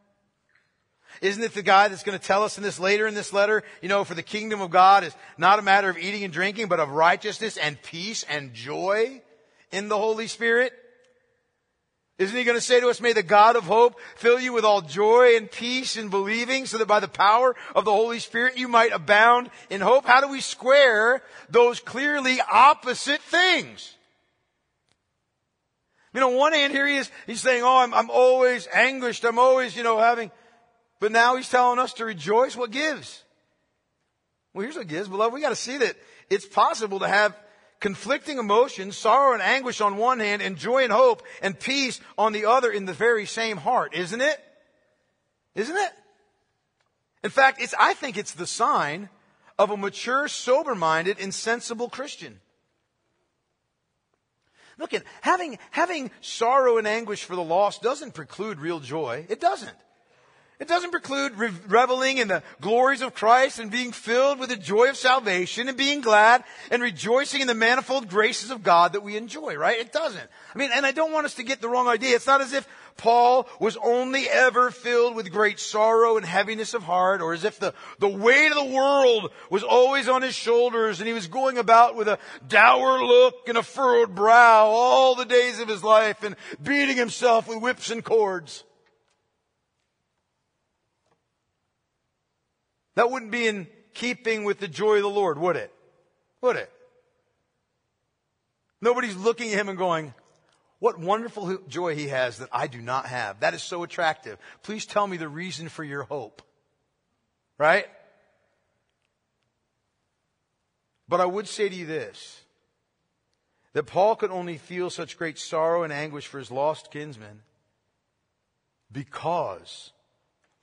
Isn't it the guy that's going to tell us in this later in this letter, you know, for the kingdom of God is not a matter of eating and drinking, but of righteousness and peace and joy in the Holy Spirit? Isn't he going to say to us, may the God of hope fill you with all joy and peace in believing so that by the power of the Holy Spirit you might abound in hope? How do we square those clearly opposite things? You know, on one hand here he is, he's saying, oh, I'm, I'm always anguished. I'm always, you know, having but now he's telling us to rejoice. What gives? Well, here's what gives. Beloved, we got to see that it's possible to have conflicting emotions, sorrow and anguish on one hand, and joy and hope and peace on the other in the very same heart, isn't it? Isn't it? In fact, it's, I think it's the sign of a mature, sober-minded, insensible Christian. Look at having, having sorrow and anguish for the lost doesn't preclude real joy. It doesn't. It doesn't preclude reveling in the glories of Christ and being filled with the joy of salvation and being glad and rejoicing in the manifold graces of God that we enjoy, right? It doesn't. I mean, and I don't want us to get the wrong idea. It's not as if Paul was only ever filled with great sorrow and heaviness of heart, or as if the, the weight of the world was always on his shoulders and he was going about with a dour look and a furrowed brow all the days of his life and beating himself with whips and cords. That wouldn't be in keeping with the joy of the Lord, would it? Would it? Nobody's looking at him and going, what wonderful joy he has that I do not have. That is so attractive. Please tell me the reason for your hope. Right? But I would say to you this that Paul could only feel such great sorrow and anguish for his lost kinsmen because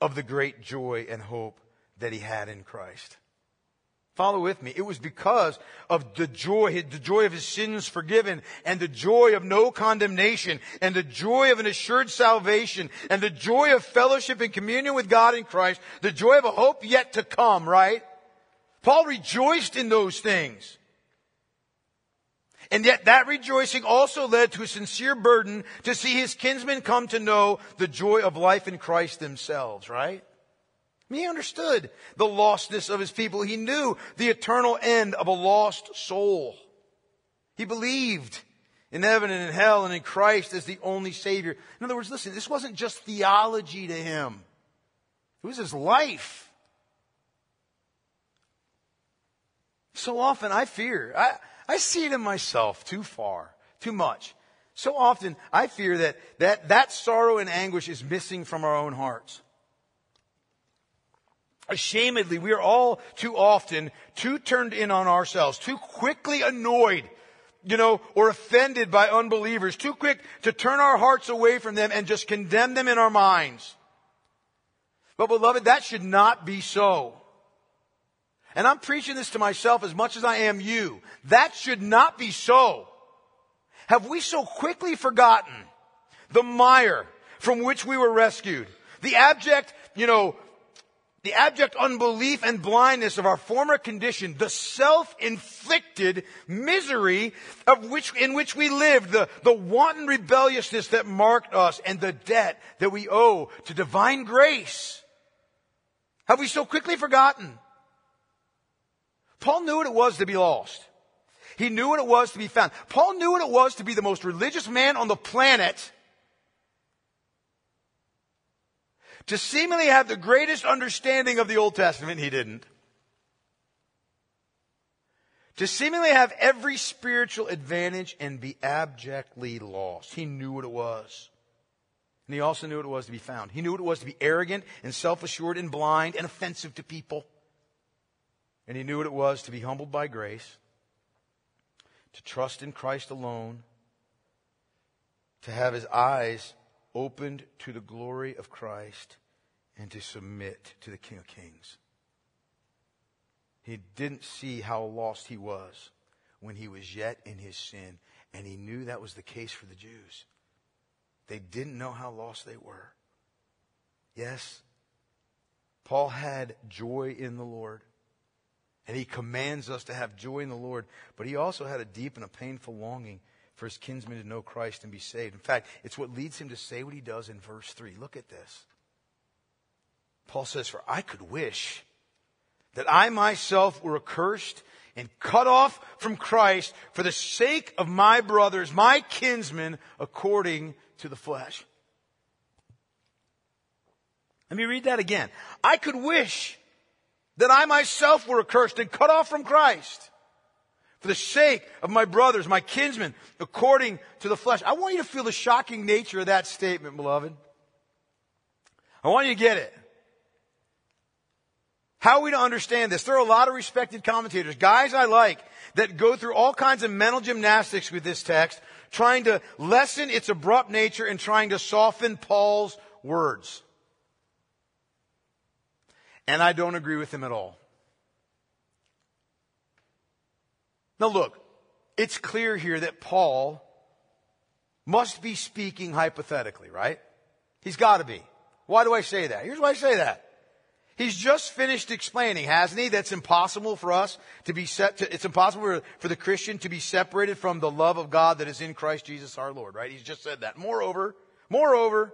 of the great joy and hope that he had in Christ. Follow with me. It was because of the joy, the joy of his sins forgiven and the joy of no condemnation and the joy of an assured salvation and the joy of fellowship and communion with God in Christ, the joy of a hope yet to come, right? Paul rejoiced in those things. And yet that rejoicing also led to a sincere burden to see his kinsmen come to know the joy of life in Christ themselves, right? He understood the lostness of his people. He knew the eternal end of a lost soul. He believed in heaven and in hell and in Christ as the only Savior. In other words, listen, this wasn't just theology to him. It was his life. So often I fear, I, I see it in myself too far, too much. So often I fear that, that that sorrow and anguish is missing from our own hearts. Ashamedly, we are all too often too turned in on ourselves, too quickly annoyed, you know, or offended by unbelievers, too quick to turn our hearts away from them and just condemn them in our minds. But beloved, that should not be so. And I'm preaching this to myself as much as I am you. That should not be so. Have we so quickly forgotten the mire from which we were rescued? The abject, you know, the abject unbelief and blindness of our former condition, the self-inflicted misery of which, in which we lived, the, the wanton rebelliousness that marked us, and the debt that we owe to divine grace. Have we so quickly forgotten? Paul knew what it was to be lost. He knew what it was to be found. Paul knew what it was to be the most religious man on the planet to seemingly have the greatest understanding of the Old Testament, he didn't. To seemingly have every spiritual advantage and be abjectly lost. He knew what it was. And he also knew what it was to be found. He knew what it was to be arrogant and self-assured and blind and offensive to people. And he knew what it was to be humbled by grace, to trust in Christ alone, to have his eyes opened to the glory of Christ and to submit to the King of Kings. He didn't see how lost he was when he was yet in his sin, and he knew that was the case for the Jews. They didn't know how lost they were. Yes, Paul had joy in the Lord, and he commands us to have joy in the Lord, but he also had a deep and a painful longing for his kinsmen to know Christ and be saved. In fact, it's what leads him to say what he does in verse 3. Look at this. Paul says, For I could wish that I myself were accursed and cut off from Christ for the sake of my brothers, my kinsmen, according to the flesh. Let me read that again. I could wish that I myself were accursed and cut off from Christ for the sake of my brothers, my kinsmen, according to the flesh. I want you to feel the shocking nature of that statement, beloved. I want you to get it. How are we to understand this? There are a lot of respected commentators, guys I like, that go through all kinds of mental gymnastics with this text, trying to lessen its abrupt nature and trying to soften Paul's words. And I don't agree with them at all. Now look, it's clear here that Paul must be speaking hypothetically, right? He's got to be. Why do I say that? Here's why I say that. He's just finished explaining, hasn't he? That's impossible for us to be set to, it's impossible for, for the Christian to be separated from the love of God that is in Christ Jesus our Lord, right? He's just said that. Moreover, moreover,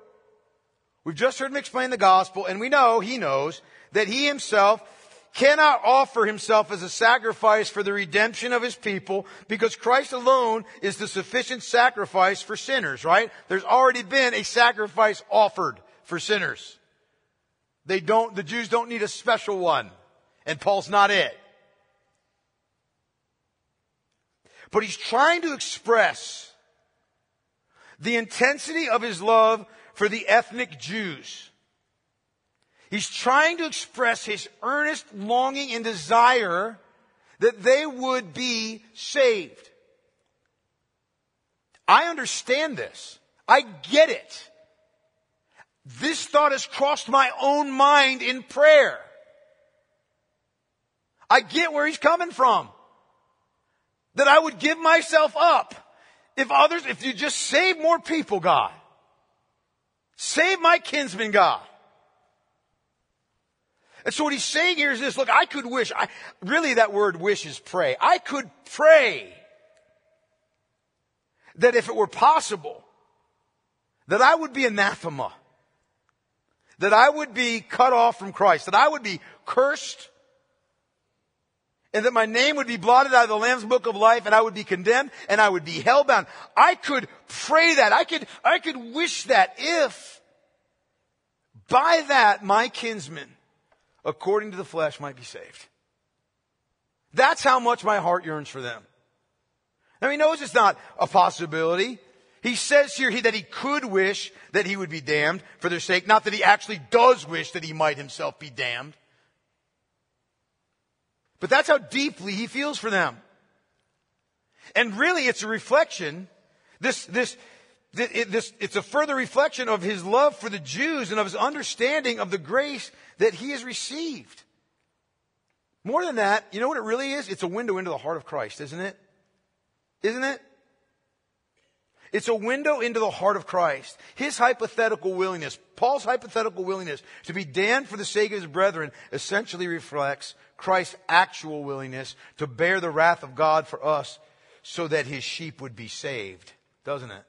we've just heard him explain the gospel and we know, he knows, that he himself cannot offer himself as a sacrifice for the redemption of his people because Christ alone is the sufficient sacrifice for sinners, right? There's already been a sacrifice offered for sinners. They don't, the Jews don't need a special one. And Paul's not it. But he's trying to express the intensity of his love for the ethnic Jews. He's trying to express his earnest longing and desire that they would be saved. I understand this. I get it. This thought has crossed my own mind in prayer. I get where he's coming from. That I would give myself up. If others, if you just save more people, God. Save my kinsman, God. And so what he's saying here is this, look, I could wish, I, really that word wish is pray. I could pray that if it were possible, that I would be anathema, that I would be cut off from Christ, that I would be cursed, and that my name would be blotted out of the Lamb's book of life, and I would be condemned, and I would be hellbound. I could pray that. I could, I could wish that if by that my kinsmen according to the flesh might be saved. That's how much my heart yearns for them. Now he knows it's not a possibility. He says here that he could wish that he would be damned for their sake, not that he actually does wish that he might himself be damned. But that's how deeply he feels for them. And really it's a reflection, this, this, it's a further reflection of his love for the Jews and of his understanding of the grace that he has received. More than that, you know what it really is? It's a window into the heart of Christ, isn't it? Isn't it? It's a window into the heart of Christ. His hypothetical willingness, Paul's hypothetical willingness to be damned for the sake of his brethren essentially reflects Christ's actual willingness to bear the wrath of God for us so that his sheep would be saved, doesn't it?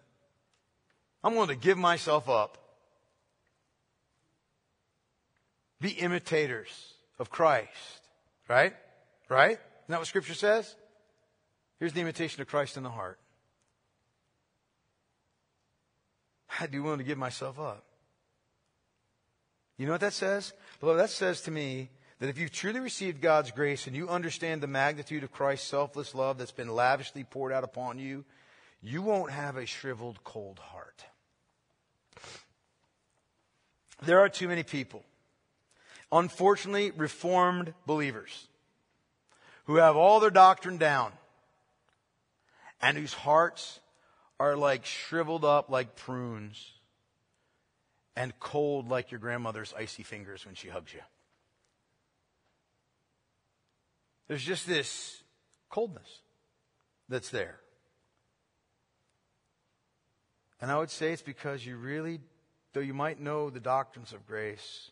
I'm willing to give myself up be imitators of Christ. Right? Right? Isn't that what Scripture says? Here's the imitation of Christ in the heart. I'd be willing to give myself up. You know what that says? Beloved, that says to me that if you've truly received God's grace and you understand the magnitude of Christ's selfless love that's been lavishly poured out upon you, you won't have a shriveled, cold heart. There are too many people unfortunately, reformed believers who have all their doctrine down and whose hearts are like shriveled up like prunes and cold like your grandmother's icy fingers when she hugs you. There's just this coldness that's there. And I would say it's because you really, though you might know the doctrines of grace,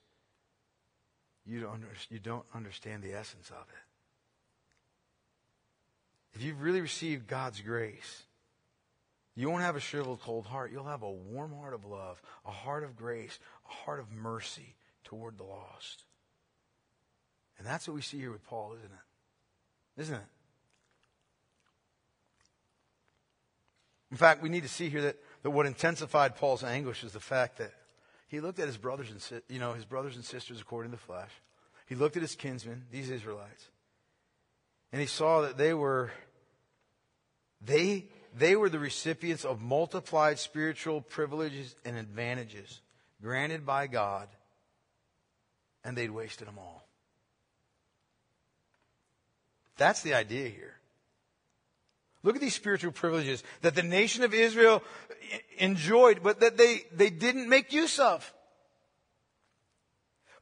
you don't, you don't understand the essence of it. If you've really received God's grace, you won't have a shriveled, cold heart. You'll have a warm heart of love, a heart of grace, a heart of mercy toward the lost. And that's what we see here with Paul, isn't it? Isn't it? In fact, we need to see here that, that what intensified Paul's anguish is the fact that he looked at his brothers and you know his brothers and sisters according to the flesh. He looked at his kinsmen, these Israelites, and he saw that they were they they were the recipients of multiplied spiritual privileges and advantages granted by God, and they'd wasted them all. That's the idea here. Look at these spiritual privileges that the nation of Israel enjoyed, but that they, they didn't make use of.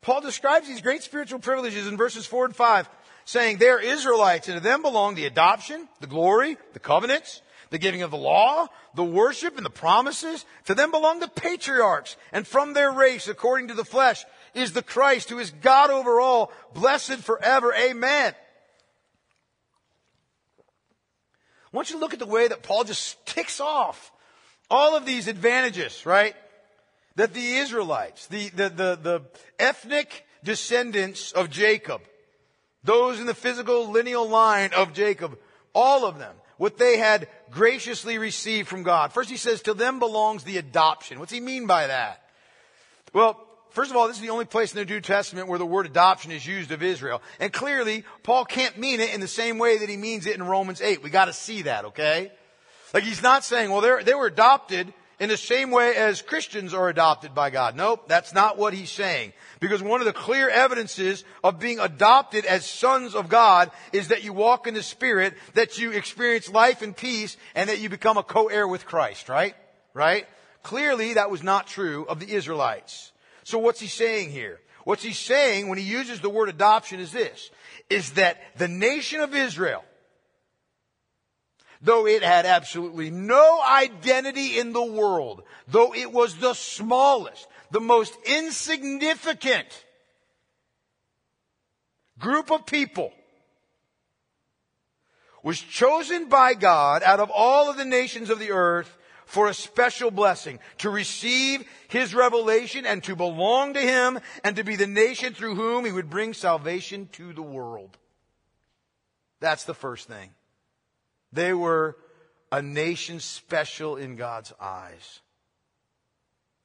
Paul describes these great spiritual privileges in verses 4 and 5, saying they are Israelites, and to them belong the adoption, the glory, the covenants, the giving of the law, the worship, and the promises. To them belong the patriarchs, and from their race, according to the flesh, is the Christ, who is God over all, blessed forever. Amen. I want you to look at the way that Paul just ticks off all of these advantages, right? That the Israelites, the, the, the, the ethnic descendants of Jacob, those in the physical lineal line of Jacob, all of them, what they had graciously received from God. First he says, to them belongs the adoption. What's he mean by that? Well, First of all, this is the only place in the New Testament where the word adoption is used of Israel. And clearly, Paul can't mean it in the same way that he means it in Romans 8. We gotta see that, okay? Like he's not saying, well, they were adopted in the same way as Christians are adopted by God. Nope, that's not what he's saying. Because one of the clear evidences of being adopted as sons of God is that you walk in the Spirit, that you experience life and peace, and that you become a co-heir with Christ, right? Right? Clearly that was not true of the Israelites. So what's he saying here? What's he saying when he uses the word adoption is this, is that the nation of Israel, though it had absolutely no identity in the world, though it was the smallest, the most insignificant group of people, was chosen by God out of all of the nations of the earth for a special blessing, to receive His revelation and to belong to Him and to be the nation through whom He would bring salvation to the world. That's the first thing. They were a nation special in God's eyes.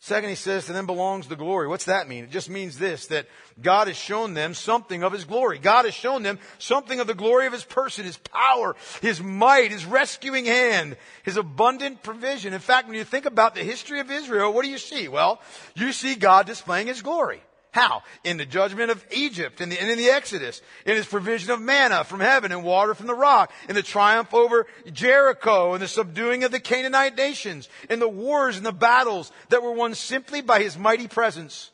Second, he says, to them belongs the glory. What's that mean? It just means this, that God has shown them something of His glory. God has shown them something of the glory of His person, His power, His might, His rescuing hand, His abundant provision. In fact, when you think about the history of Israel, what do you see? Well, you see God displaying His glory. How? In the judgment of Egypt and in, in the Exodus, in his provision of manna from heaven and water from the rock, in the triumph over Jericho and the subduing of the Canaanite nations, in the wars and the battles that were won simply by his mighty presence.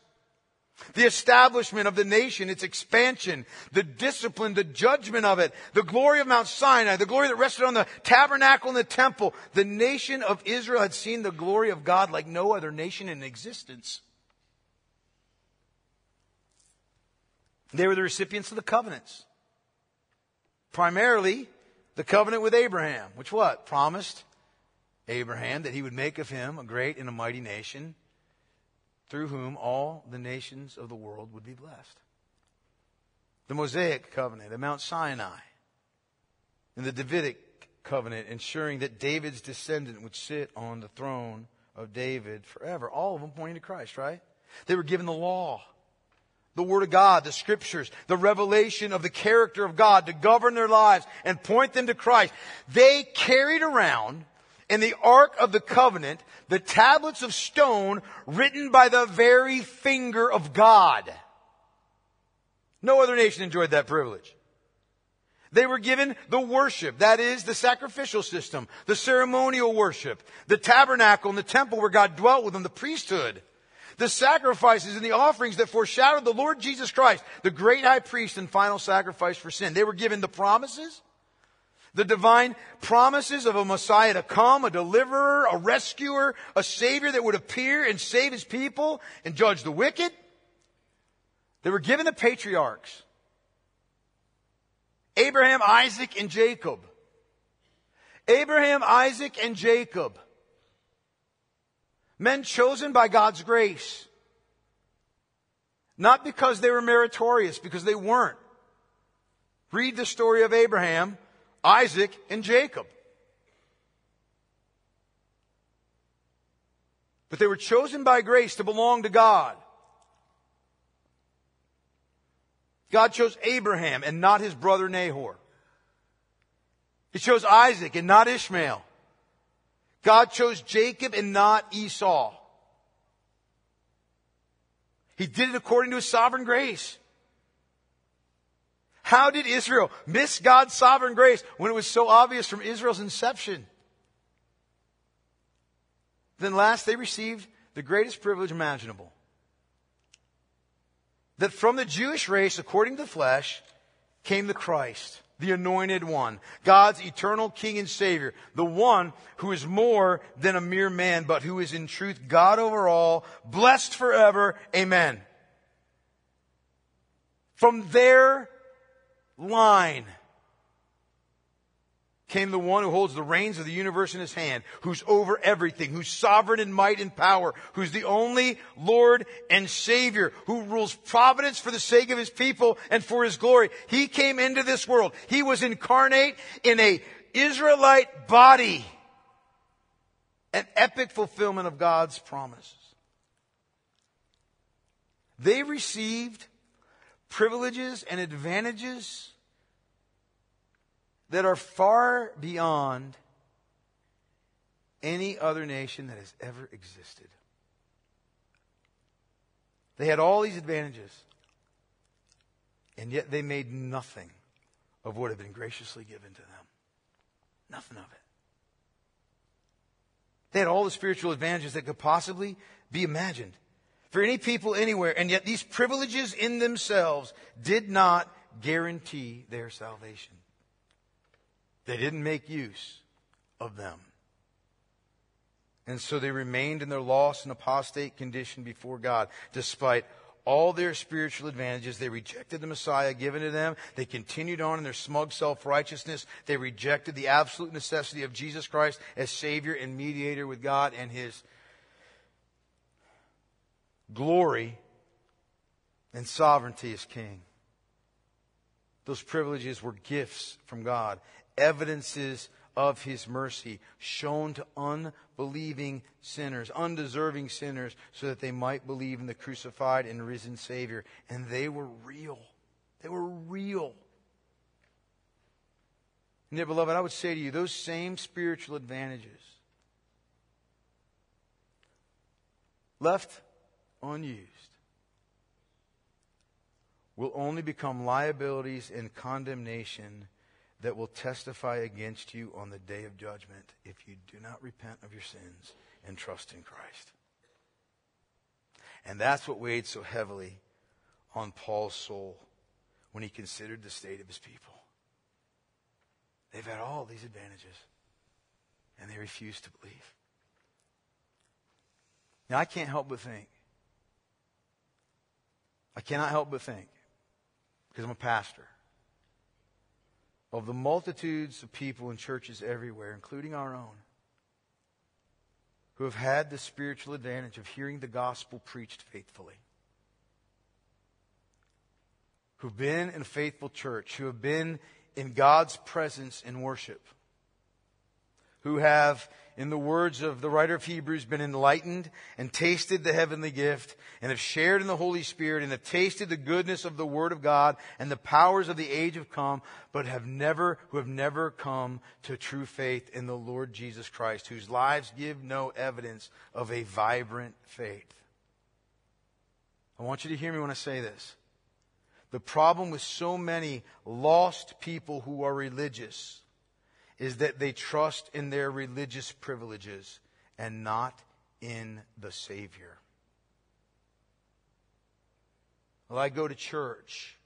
The establishment of the nation, its expansion, the discipline, the judgment of it, the glory of Mount Sinai, the glory that rested on the tabernacle and the temple. The nation of Israel had seen the glory of God like no other nation in existence. They were the recipients of the covenants. Primarily, the covenant with Abraham, which what? Promised Abraham that he would make of him a great and a mighty nation through whom all the nations of the world would be blessed. The Mosaic covenant at Mount Sinai and the Davidic covenant ensuring that David's descendant would sit on the throne of David forever. All of them pointing to Christ, right? They were given the law the Word of God, the Scriptures, the revelation of the character of God to govern their lives and point them to Christ. They carried around in the Ark of the Covenant the tablets of stone written by the very finger of God. No other nation enjoyed that privilege. They were given the worship, that is the sacrificial system, the ceremonial worship, the tabernacle and the temple where God dwelt with them, the priesthood the sacrifices and the offerings that foreshadowed the Lord Jesus Christ, the great high priest and final sacrifice for sin. They were given the promises, the divine promises of a Messiah to come, a deliverer, a rescuer, a savior that would appear and save his people and judge the wicked. They were given the patriarchs. Abraham, Isaac, and Jacob. Abraham, Isaac, and Jacob. Men chosen by God's grace. Not because they were meritorious, because they weren't. Read the story of Abraham, Isaac, and Jacob. But they were chosen by grace to belong to God. God chose Abraham and not his brother Nahor. He chose Isaac and not Ishmael. God chose Jacob and not Esau. He did it according to his sovereign grace. How did Israel miss God's sovereign grace when it was so obvious from Israel's inception? Then last, they received the greatest privilege imaginable. That from the Jewish race, according to the flesh, came the Christ the anointed one, God's eternal King and Savior, the one who is more than a mere man, but who is in truth God over all, blessed forever. Amen. From their line, came the one who holds the reins of the universe in his hand, who's over everything, who's sovereign in might and power, who's the only Lord and Savior, who rules providence for the sake of his people and for his glory. He came into this world. He was incarnate in a Israelite body. An epic fulfillment of God's promises. They received privileges and advantages that are far beyond any other nation that has ever existed. They had all these advantages, and yet they made nothing of what had been graciously given to them. Nothing of it. They had all the spiritual advantages that could possibly be imagined for any people anywhere, and yet these privileges in themselves did not guarantee their salvation. They didn't make use of them. And so they remained in their lost and apostate condition before God, despite all their spiritual advantages. They rejected the Messiah given to them. They continued on in their smug self righteousness. They rejected the absolute necessity of Jesus Christ as Savior and mediator with God and His glory and sovereignty as King. Those privileges were gifts from God, evidences of his mercy shown to unbelieving sinners, undeserving sinners, so that they might believe in the crucified and risen Savior. And they were real. They were real. And dear beloved, I would say to you, those same spiritual advantages left unused will only become liabilities and condemnation that will testify against you on the day of judgment if you do not repent of your sins and trust in Christ. And that's what weighed so heavily on Paul's soul when he considered the state of his people. They've had all these advantages, and they refuse to believe. Now, I can't help but think. I cannot help but think, because I'm a pastor of the multitudes of people in churches everywhere, including our own, who have had the spiritual advantage of hearing the gospel preached faithfully, who've been in a faithful church, who have been in God's presence in worship, who have in the words of the writer of Hebrews, been enlightened and tasted the heavenly gift and have shared in the Holy Spirit and have tasted the goodness of the Word of God and the powers of the age have come, but have never, who have never come to true faith in the Lord Jesus Christ, whose lives give no evidence of a vibrant faith. I want you to hear me when I say this. The problem with so many lost people who are religious is that they trust in their religious privileges and not in the Savior. Well, I go to church.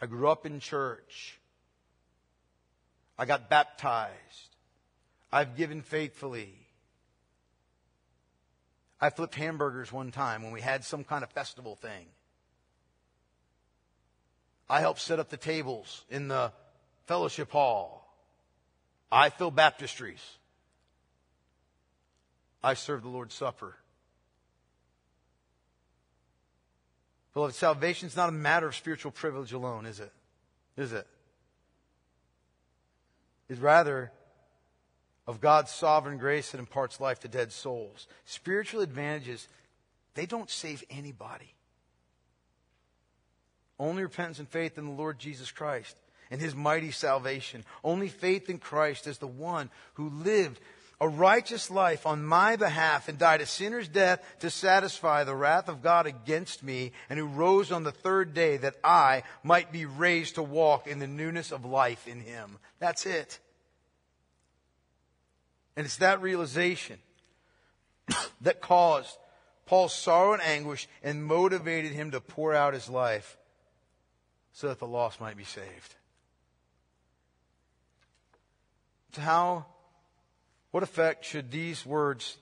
I grew up in church. I got baptized. I've given faithfully. I flipped hamburgers one time when we had some kind of festival thing. I helped set up the tables in the fellowship hall. I fill baptistries. I serve the Lord's Supper. Beloved, salvation is not a matter of spiritual privilege alone, is it? Is it? It's rather of God's sovereign grace that imparts life to dead souls. Spiritual advantages, they don't save anybody. Only repentance and faith in the Lord Jesus Christ and his mighty salvation. Only faith in Christ as the one who lived a righteous life on my behalf and died a sinner's death to satisfy the wrath of God against me and who rose on the third day that I might be raised to walk in the newness of life in him. That's it. And it's that realization that caused Paul's sorrow and anguish and motivated him to pour out his life so that the lost might be saved. to how, what effect should these words,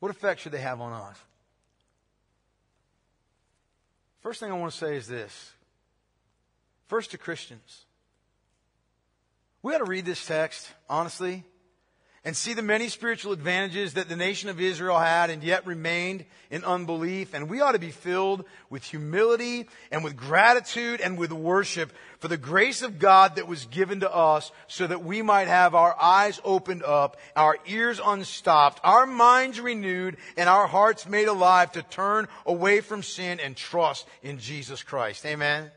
what effect should they have on us? First thing I want to say is this. First to Christians. We ought to read this text, honestly, and see the many spiritual advantages that the nation of Israel had and yet remained in unbelief. And we ought to be filled with humility and with gratitude and with worship for the grace of God that was given to us so that we might have our eyes opened up, our ears unstopped, our minds renewed, and our hearts made alive to turn away from sin and trust in Jesus Christ. Amen.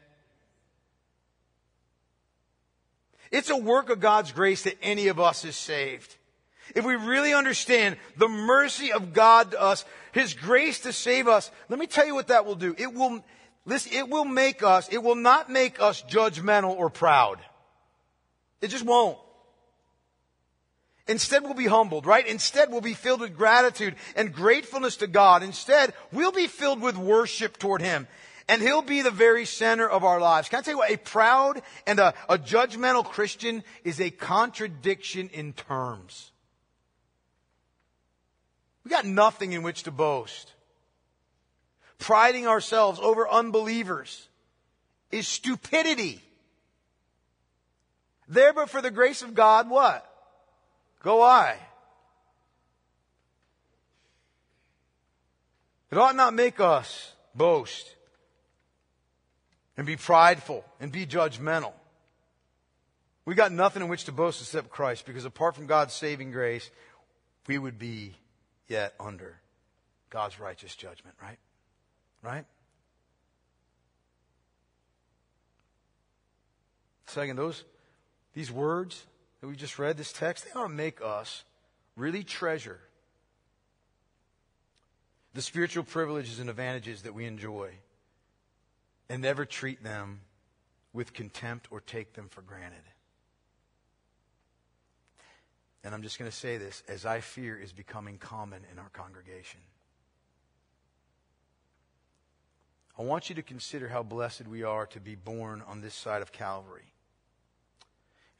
It's a work of God's grace that any of us is saved. If we really understand the mercy of God to us, His grace to save us, let me tell you what that will do. It will, listen, it will make us, it will not make us judgmental or proud. It just won't. Instead, we'll be humbled, right? Instead, we'll be filled with gratitude and gratefulness to God. Instead, we'll be filled with worship toward Him. And He'll be the very center of our lives. Can I tell you what? A proud and a, a judgmental Christian is a contradiction in terms. We got nothing in which to boast. Priding ourselves over unbelievers is stupidity. There, but for the grace of God, what? Go I. It ought not make us boast and be prideful and be judgmental. We got nothing in which to boast except Christ because apart from God's saving grace, we would be yet under God's righteous judgment, right? Right? Second, those, these words that we just read, this text, they ought to make us really treasure the spiritual privileges and advantages that we enjoy and never treat them with contempt or take them for granted. And I'm just going to say this as I fear is becoming common in our congregation. I want you to consider how blessed we are to be born on this side of Calvary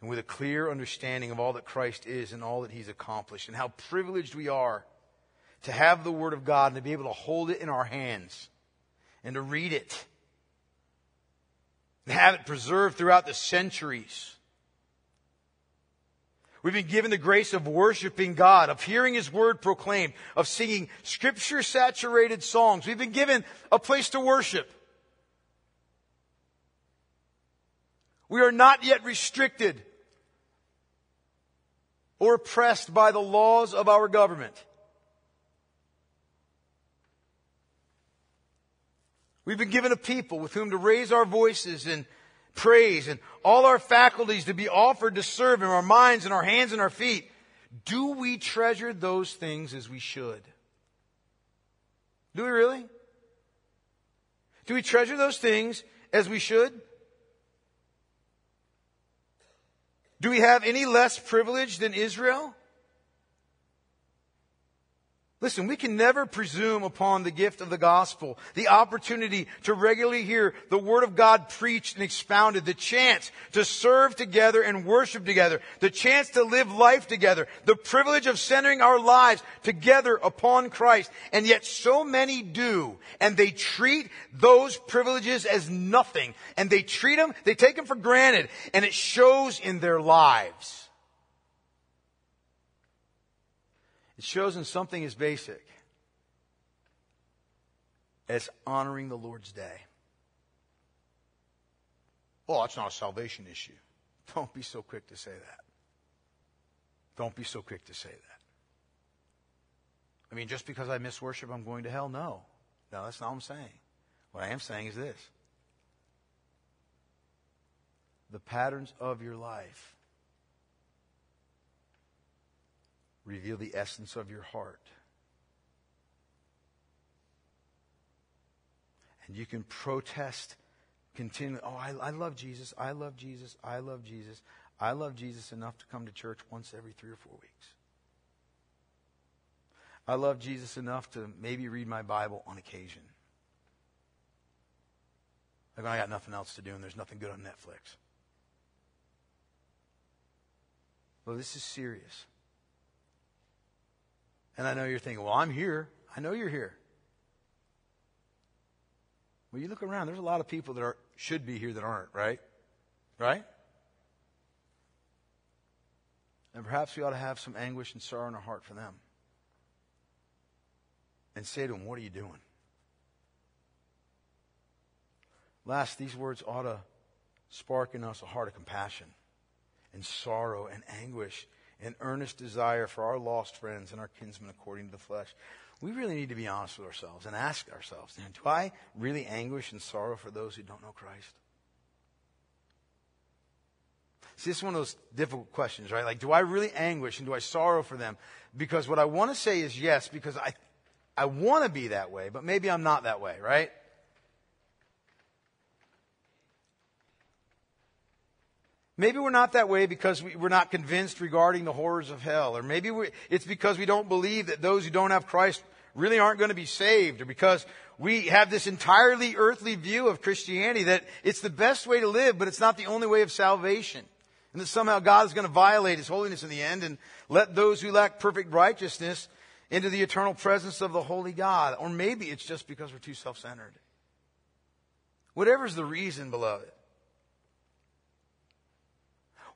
and with a clear understanding of all that Christ is and all that he's accomplished, and how privileged we are to have the Word of God and to be able to hold it in our hands and to read it and have it preserved throughout the centuries. We've been given the grace of worshiping God, of hearing His Word proclaimed, of singing Scripture saturated songs. We've been given a place to worship. We are not yet restricted or oppressed by the laws of our government. We've been given a people with whom to raise our voices in praise and all our faculties to be offered to serve in our minds and our hands and our feet. Do we treasure those things as we should? Do we really? Do we treasure those things as we should? Do we have any less privilege than Israel? Listen, we can never presume upon the gift of the gospel, the opportunity to regularly hear the word of God preached and expounded, the chance to serve together and worship together, the chance to live life together, the privilege of centering our lives together upon Christ. And yet so many do, and they treat those privileges as nothing, and they treat them, they take them for granted, and it shows in their lives. It shows in something as basic as honoring the Lord's day. Well, that's not a salvation issue. Don't be so quick to say that. Don't be so quick to say that. I mean, just because I miss worship, I'm going to hell? No. No, that's not what I'm saying. What I am saying is this the patterns of your life reveal the essence of your heart. And you can protest continually. Oh, I, I love Jesus. I love Jesus. I love Jesus. I love Jesus enough to come to church once every three or four weeks. I love Jesus enough to maybe read my Bible on occasion. Like when I got nothing else to do and there's nothing good on Netflix. Well, this is serious. And I know you're thinking, well, I'm here. I know you're here. Well, you look around, there's a lot of people that are, should be here that aren't, right? Right? And perhaps we ought to have some anguish and sorrow in our heart for them. And say to them, What are you doing? Last, these words ought to spark in us a heart of compassion and sorrow and anguish an earnest desire for our lost friends and our kinsmen according to the flesh. We really need to be honest with ourselves and ask ourselves, do I really anguish and sorrow for those who don't know Christ? See, this is one of those difficult questions, right? Like, do I really anguish and do I sorrow for them? Because what I want to say is yes, because I, I want to be that way, but maybe I'm not that way, right? Maybe we're not that way because we, are not convinced regarding the horrors of hell. Or maybe we, it's because we don't believe that those who don't have Christ really aren't going to be saved. Or because we have this entirely earthly view of Christianity that it's the best way to live, but it's not the only way of salvation. And that somehow God is going to violate His holiness in the end and let those who lack perfect righteousness into the eternal presence of the holy God. Or maybe it's just because we're too self-centered. Whatever's the reason, beloved.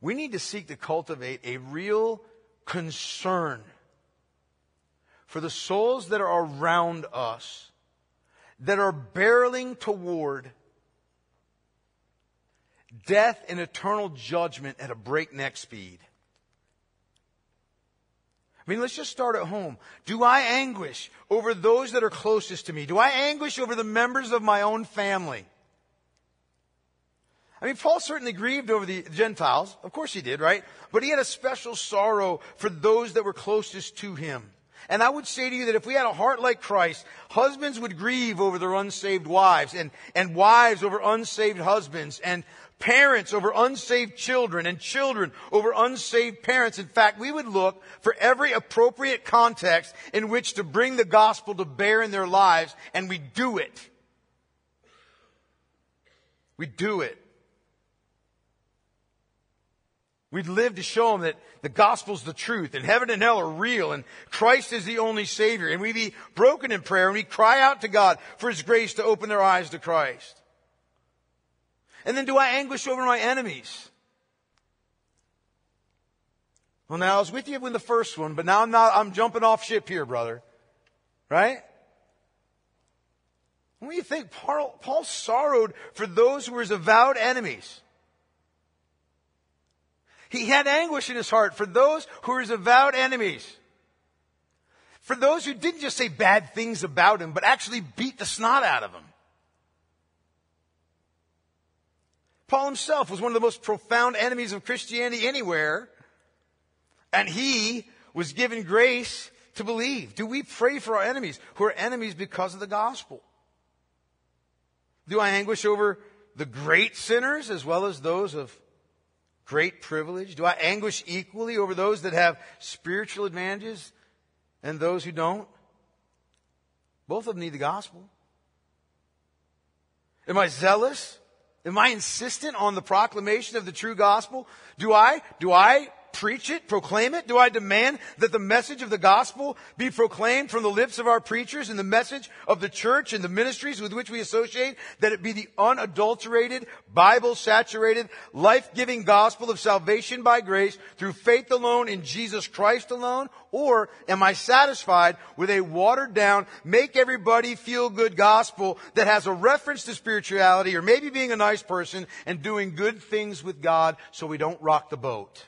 We need to seek to cultivate a real concern for the souls that are around us that are barreling toward death and eternal judgment at a breakneck speed. I mean, let's just start at home. Do I anguish over those that are closest to me? Do I anguish over the members of my own family? I mean, Paul certainly grieved over the Gentiles. Of course he did, right? But he had a special sorrow for those that were closest to him. And I would say to you that if we had a heart like Christ, husbands would grieve over their unsaved wives and, and wives over unsaved husbands and parents over unsaved children and children over unsaved parents. In fact, we would look for every appropriate context in which to bring the gospel to bear in their lives and we do it. We do it. We'd live to show them that the gospel's the truth and heaven and hell are real and Christ is the only Savior. And we be broken in prayer and we cry out to God for His grace to open their eyes to Christ. And then do I anguish over my enemies? Well, now I was with you when the first one, but now I'm not, I'm jumping off ship here, brother. Right? What do you think? Paul, Paul sorrowed for those who were his avowed enemies. He had anguish in his heart for those who were his avowed enemies. For those who didn't just say bad things about him, but actually beat the snot out of him. Paul himself was one of the most profound enemies of Christianity anywhere. And he was given grace to believe. Do we pray for our enemies who are enemies because of the gospel? Do I anguish over the great sinners as well as those of great privilege? Do I anguish equally over those that have spiritual advantages and those who don't? Both of them need the gospel. Am I zealous Am I insistent on the proclamation of the true gospel? Do I, do I preach it, proclaim it? Do I demand that the message of the gospel be proclaimed from the lips of our preachers and the message of the church and the ministries with which we associate, that it be the unadulterated, Bible saturated, life giving gospel of salvation by grace through faith alone in Jesus Christ alone? Or am I satisfied with a watered down, make everybody feel good gospel that has a reference to spirituality or maybe being a nice person and doing good things with God so we don't rock the boat?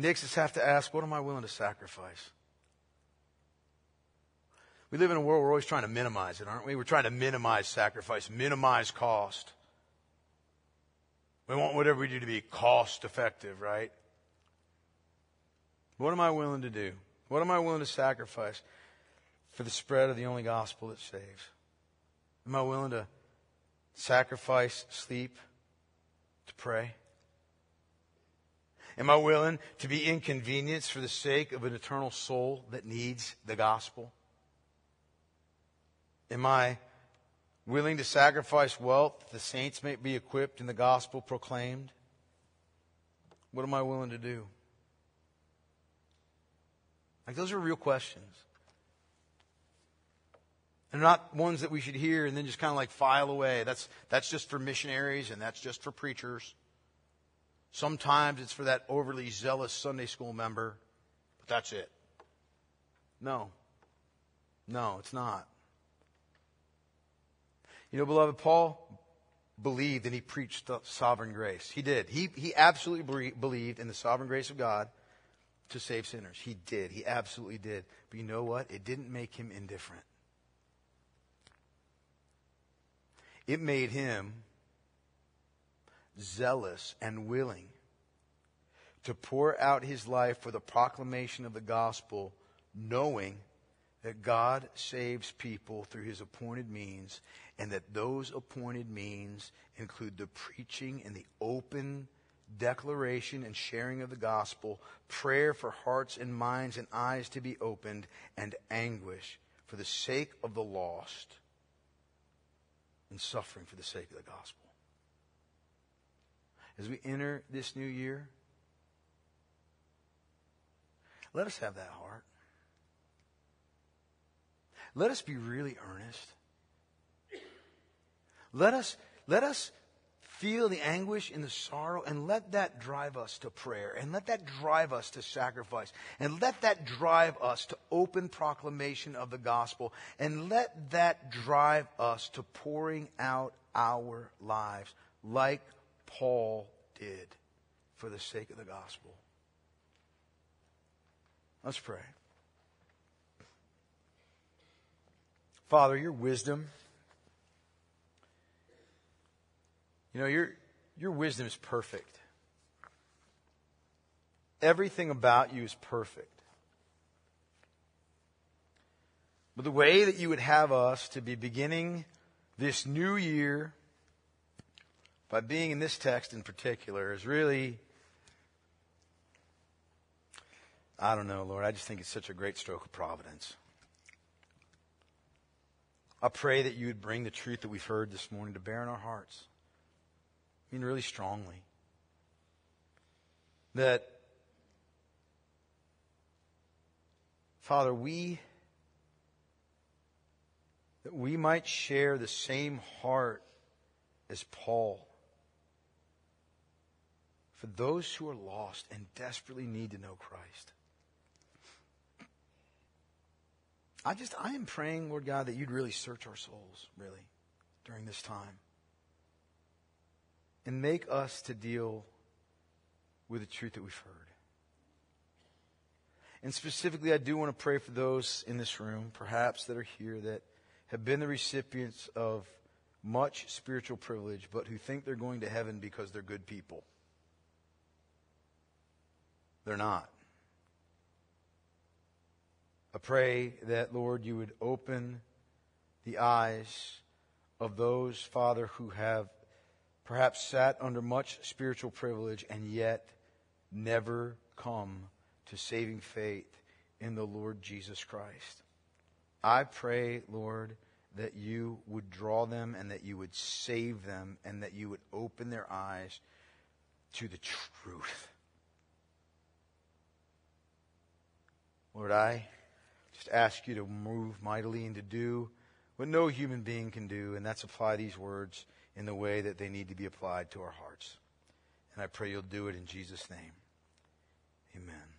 Makes us have to ask, what am I willing to sacrifice? We live in a world where we're always trying to minimize it, aren't we? We're trying to minimize sacrifice, minimize cost. We want whatever we do to be cost effective, right? What am I willing to do? What am I willing to sacrifice for the spread of the only gospel that saves? Am I willing to sacrifice sleep to pray? Am I willing to be inconvenienced for the sake of an eternal soul that needs the gospel? Am I willing to sacrifice wealth that the saints may be equipped and the gospel proclaimed? What am I willing to do? Like, those are real questions. And not ones that we should hear and then just kind of like file away. That's, that's just for missionaries and that's just for preachers. Sometimes it's for that overly zealous Sunday school member, but that's it. No. No, it's not. You know, beloved, Paul believed and he preached the sovereign grace. He did. He, he absolutely believed in the sovereign grace of God to save sinners. He did. He absolutely did. But you know what? It didn't make him indifferent. It made him zealous, and willing to pour out his life for the proclamation of the gospel, knowing that God saves people through his appointed means, and that those appointed means include the preaching and the open declaration and sharing of the gospel, prayer for hearts and minds and eyes to be opened, and anguish for the sake of the lost, and suffering for the sake of the gospel. As we enter this new year, let us have that heart. Let us be really earnest. Let us, let us feel the anguish and the sorrow and let that drive us to prayer and let that drive us to sacrifice and let that drive us to open proclamation of the gospel and let that drive us to pouring out our lives like Paul did for the sake of the gospel. Let's pray. Father, your wisdom, you know, your, your wisdom is perfect. Everything about you is perfect. But the way that you would have us to be beginning this new year by being in this text in particular is really I don't know, Lord. I just think it's such a great stroke of providence. I pray that you would bring the truth that we've heard this morning to bear in our hearts. I mean, really strongly. That, Father, we, that we might share the same heart as Paul for those who are lost and desperately need to know Christ. I just, I am praying, Lord God, that you'd really search our souls, really, during this time. And make us to deal with the truth that we've heard. And specifically, I do want to pray for those in this room, perhaps that are here, that have been the recipients of much spiritual privilege, but who think they're going to heaven because they're good people. They're not. I pray that, Lord, you would open the eyes of those, Father, who have perhaps sat under much spiritual privilege and yet never come to saving faith in the Lord Jesus Christ. I pray, Lord, that you would draw them and that you would save them and that you would open their eyes to the truth. Lord, I just ask you to move mightily and to do what no human being can do, and that's apply these words in the way that they need to be applied to our hearts. And I pray you'll do it in Jesus' name. Amen.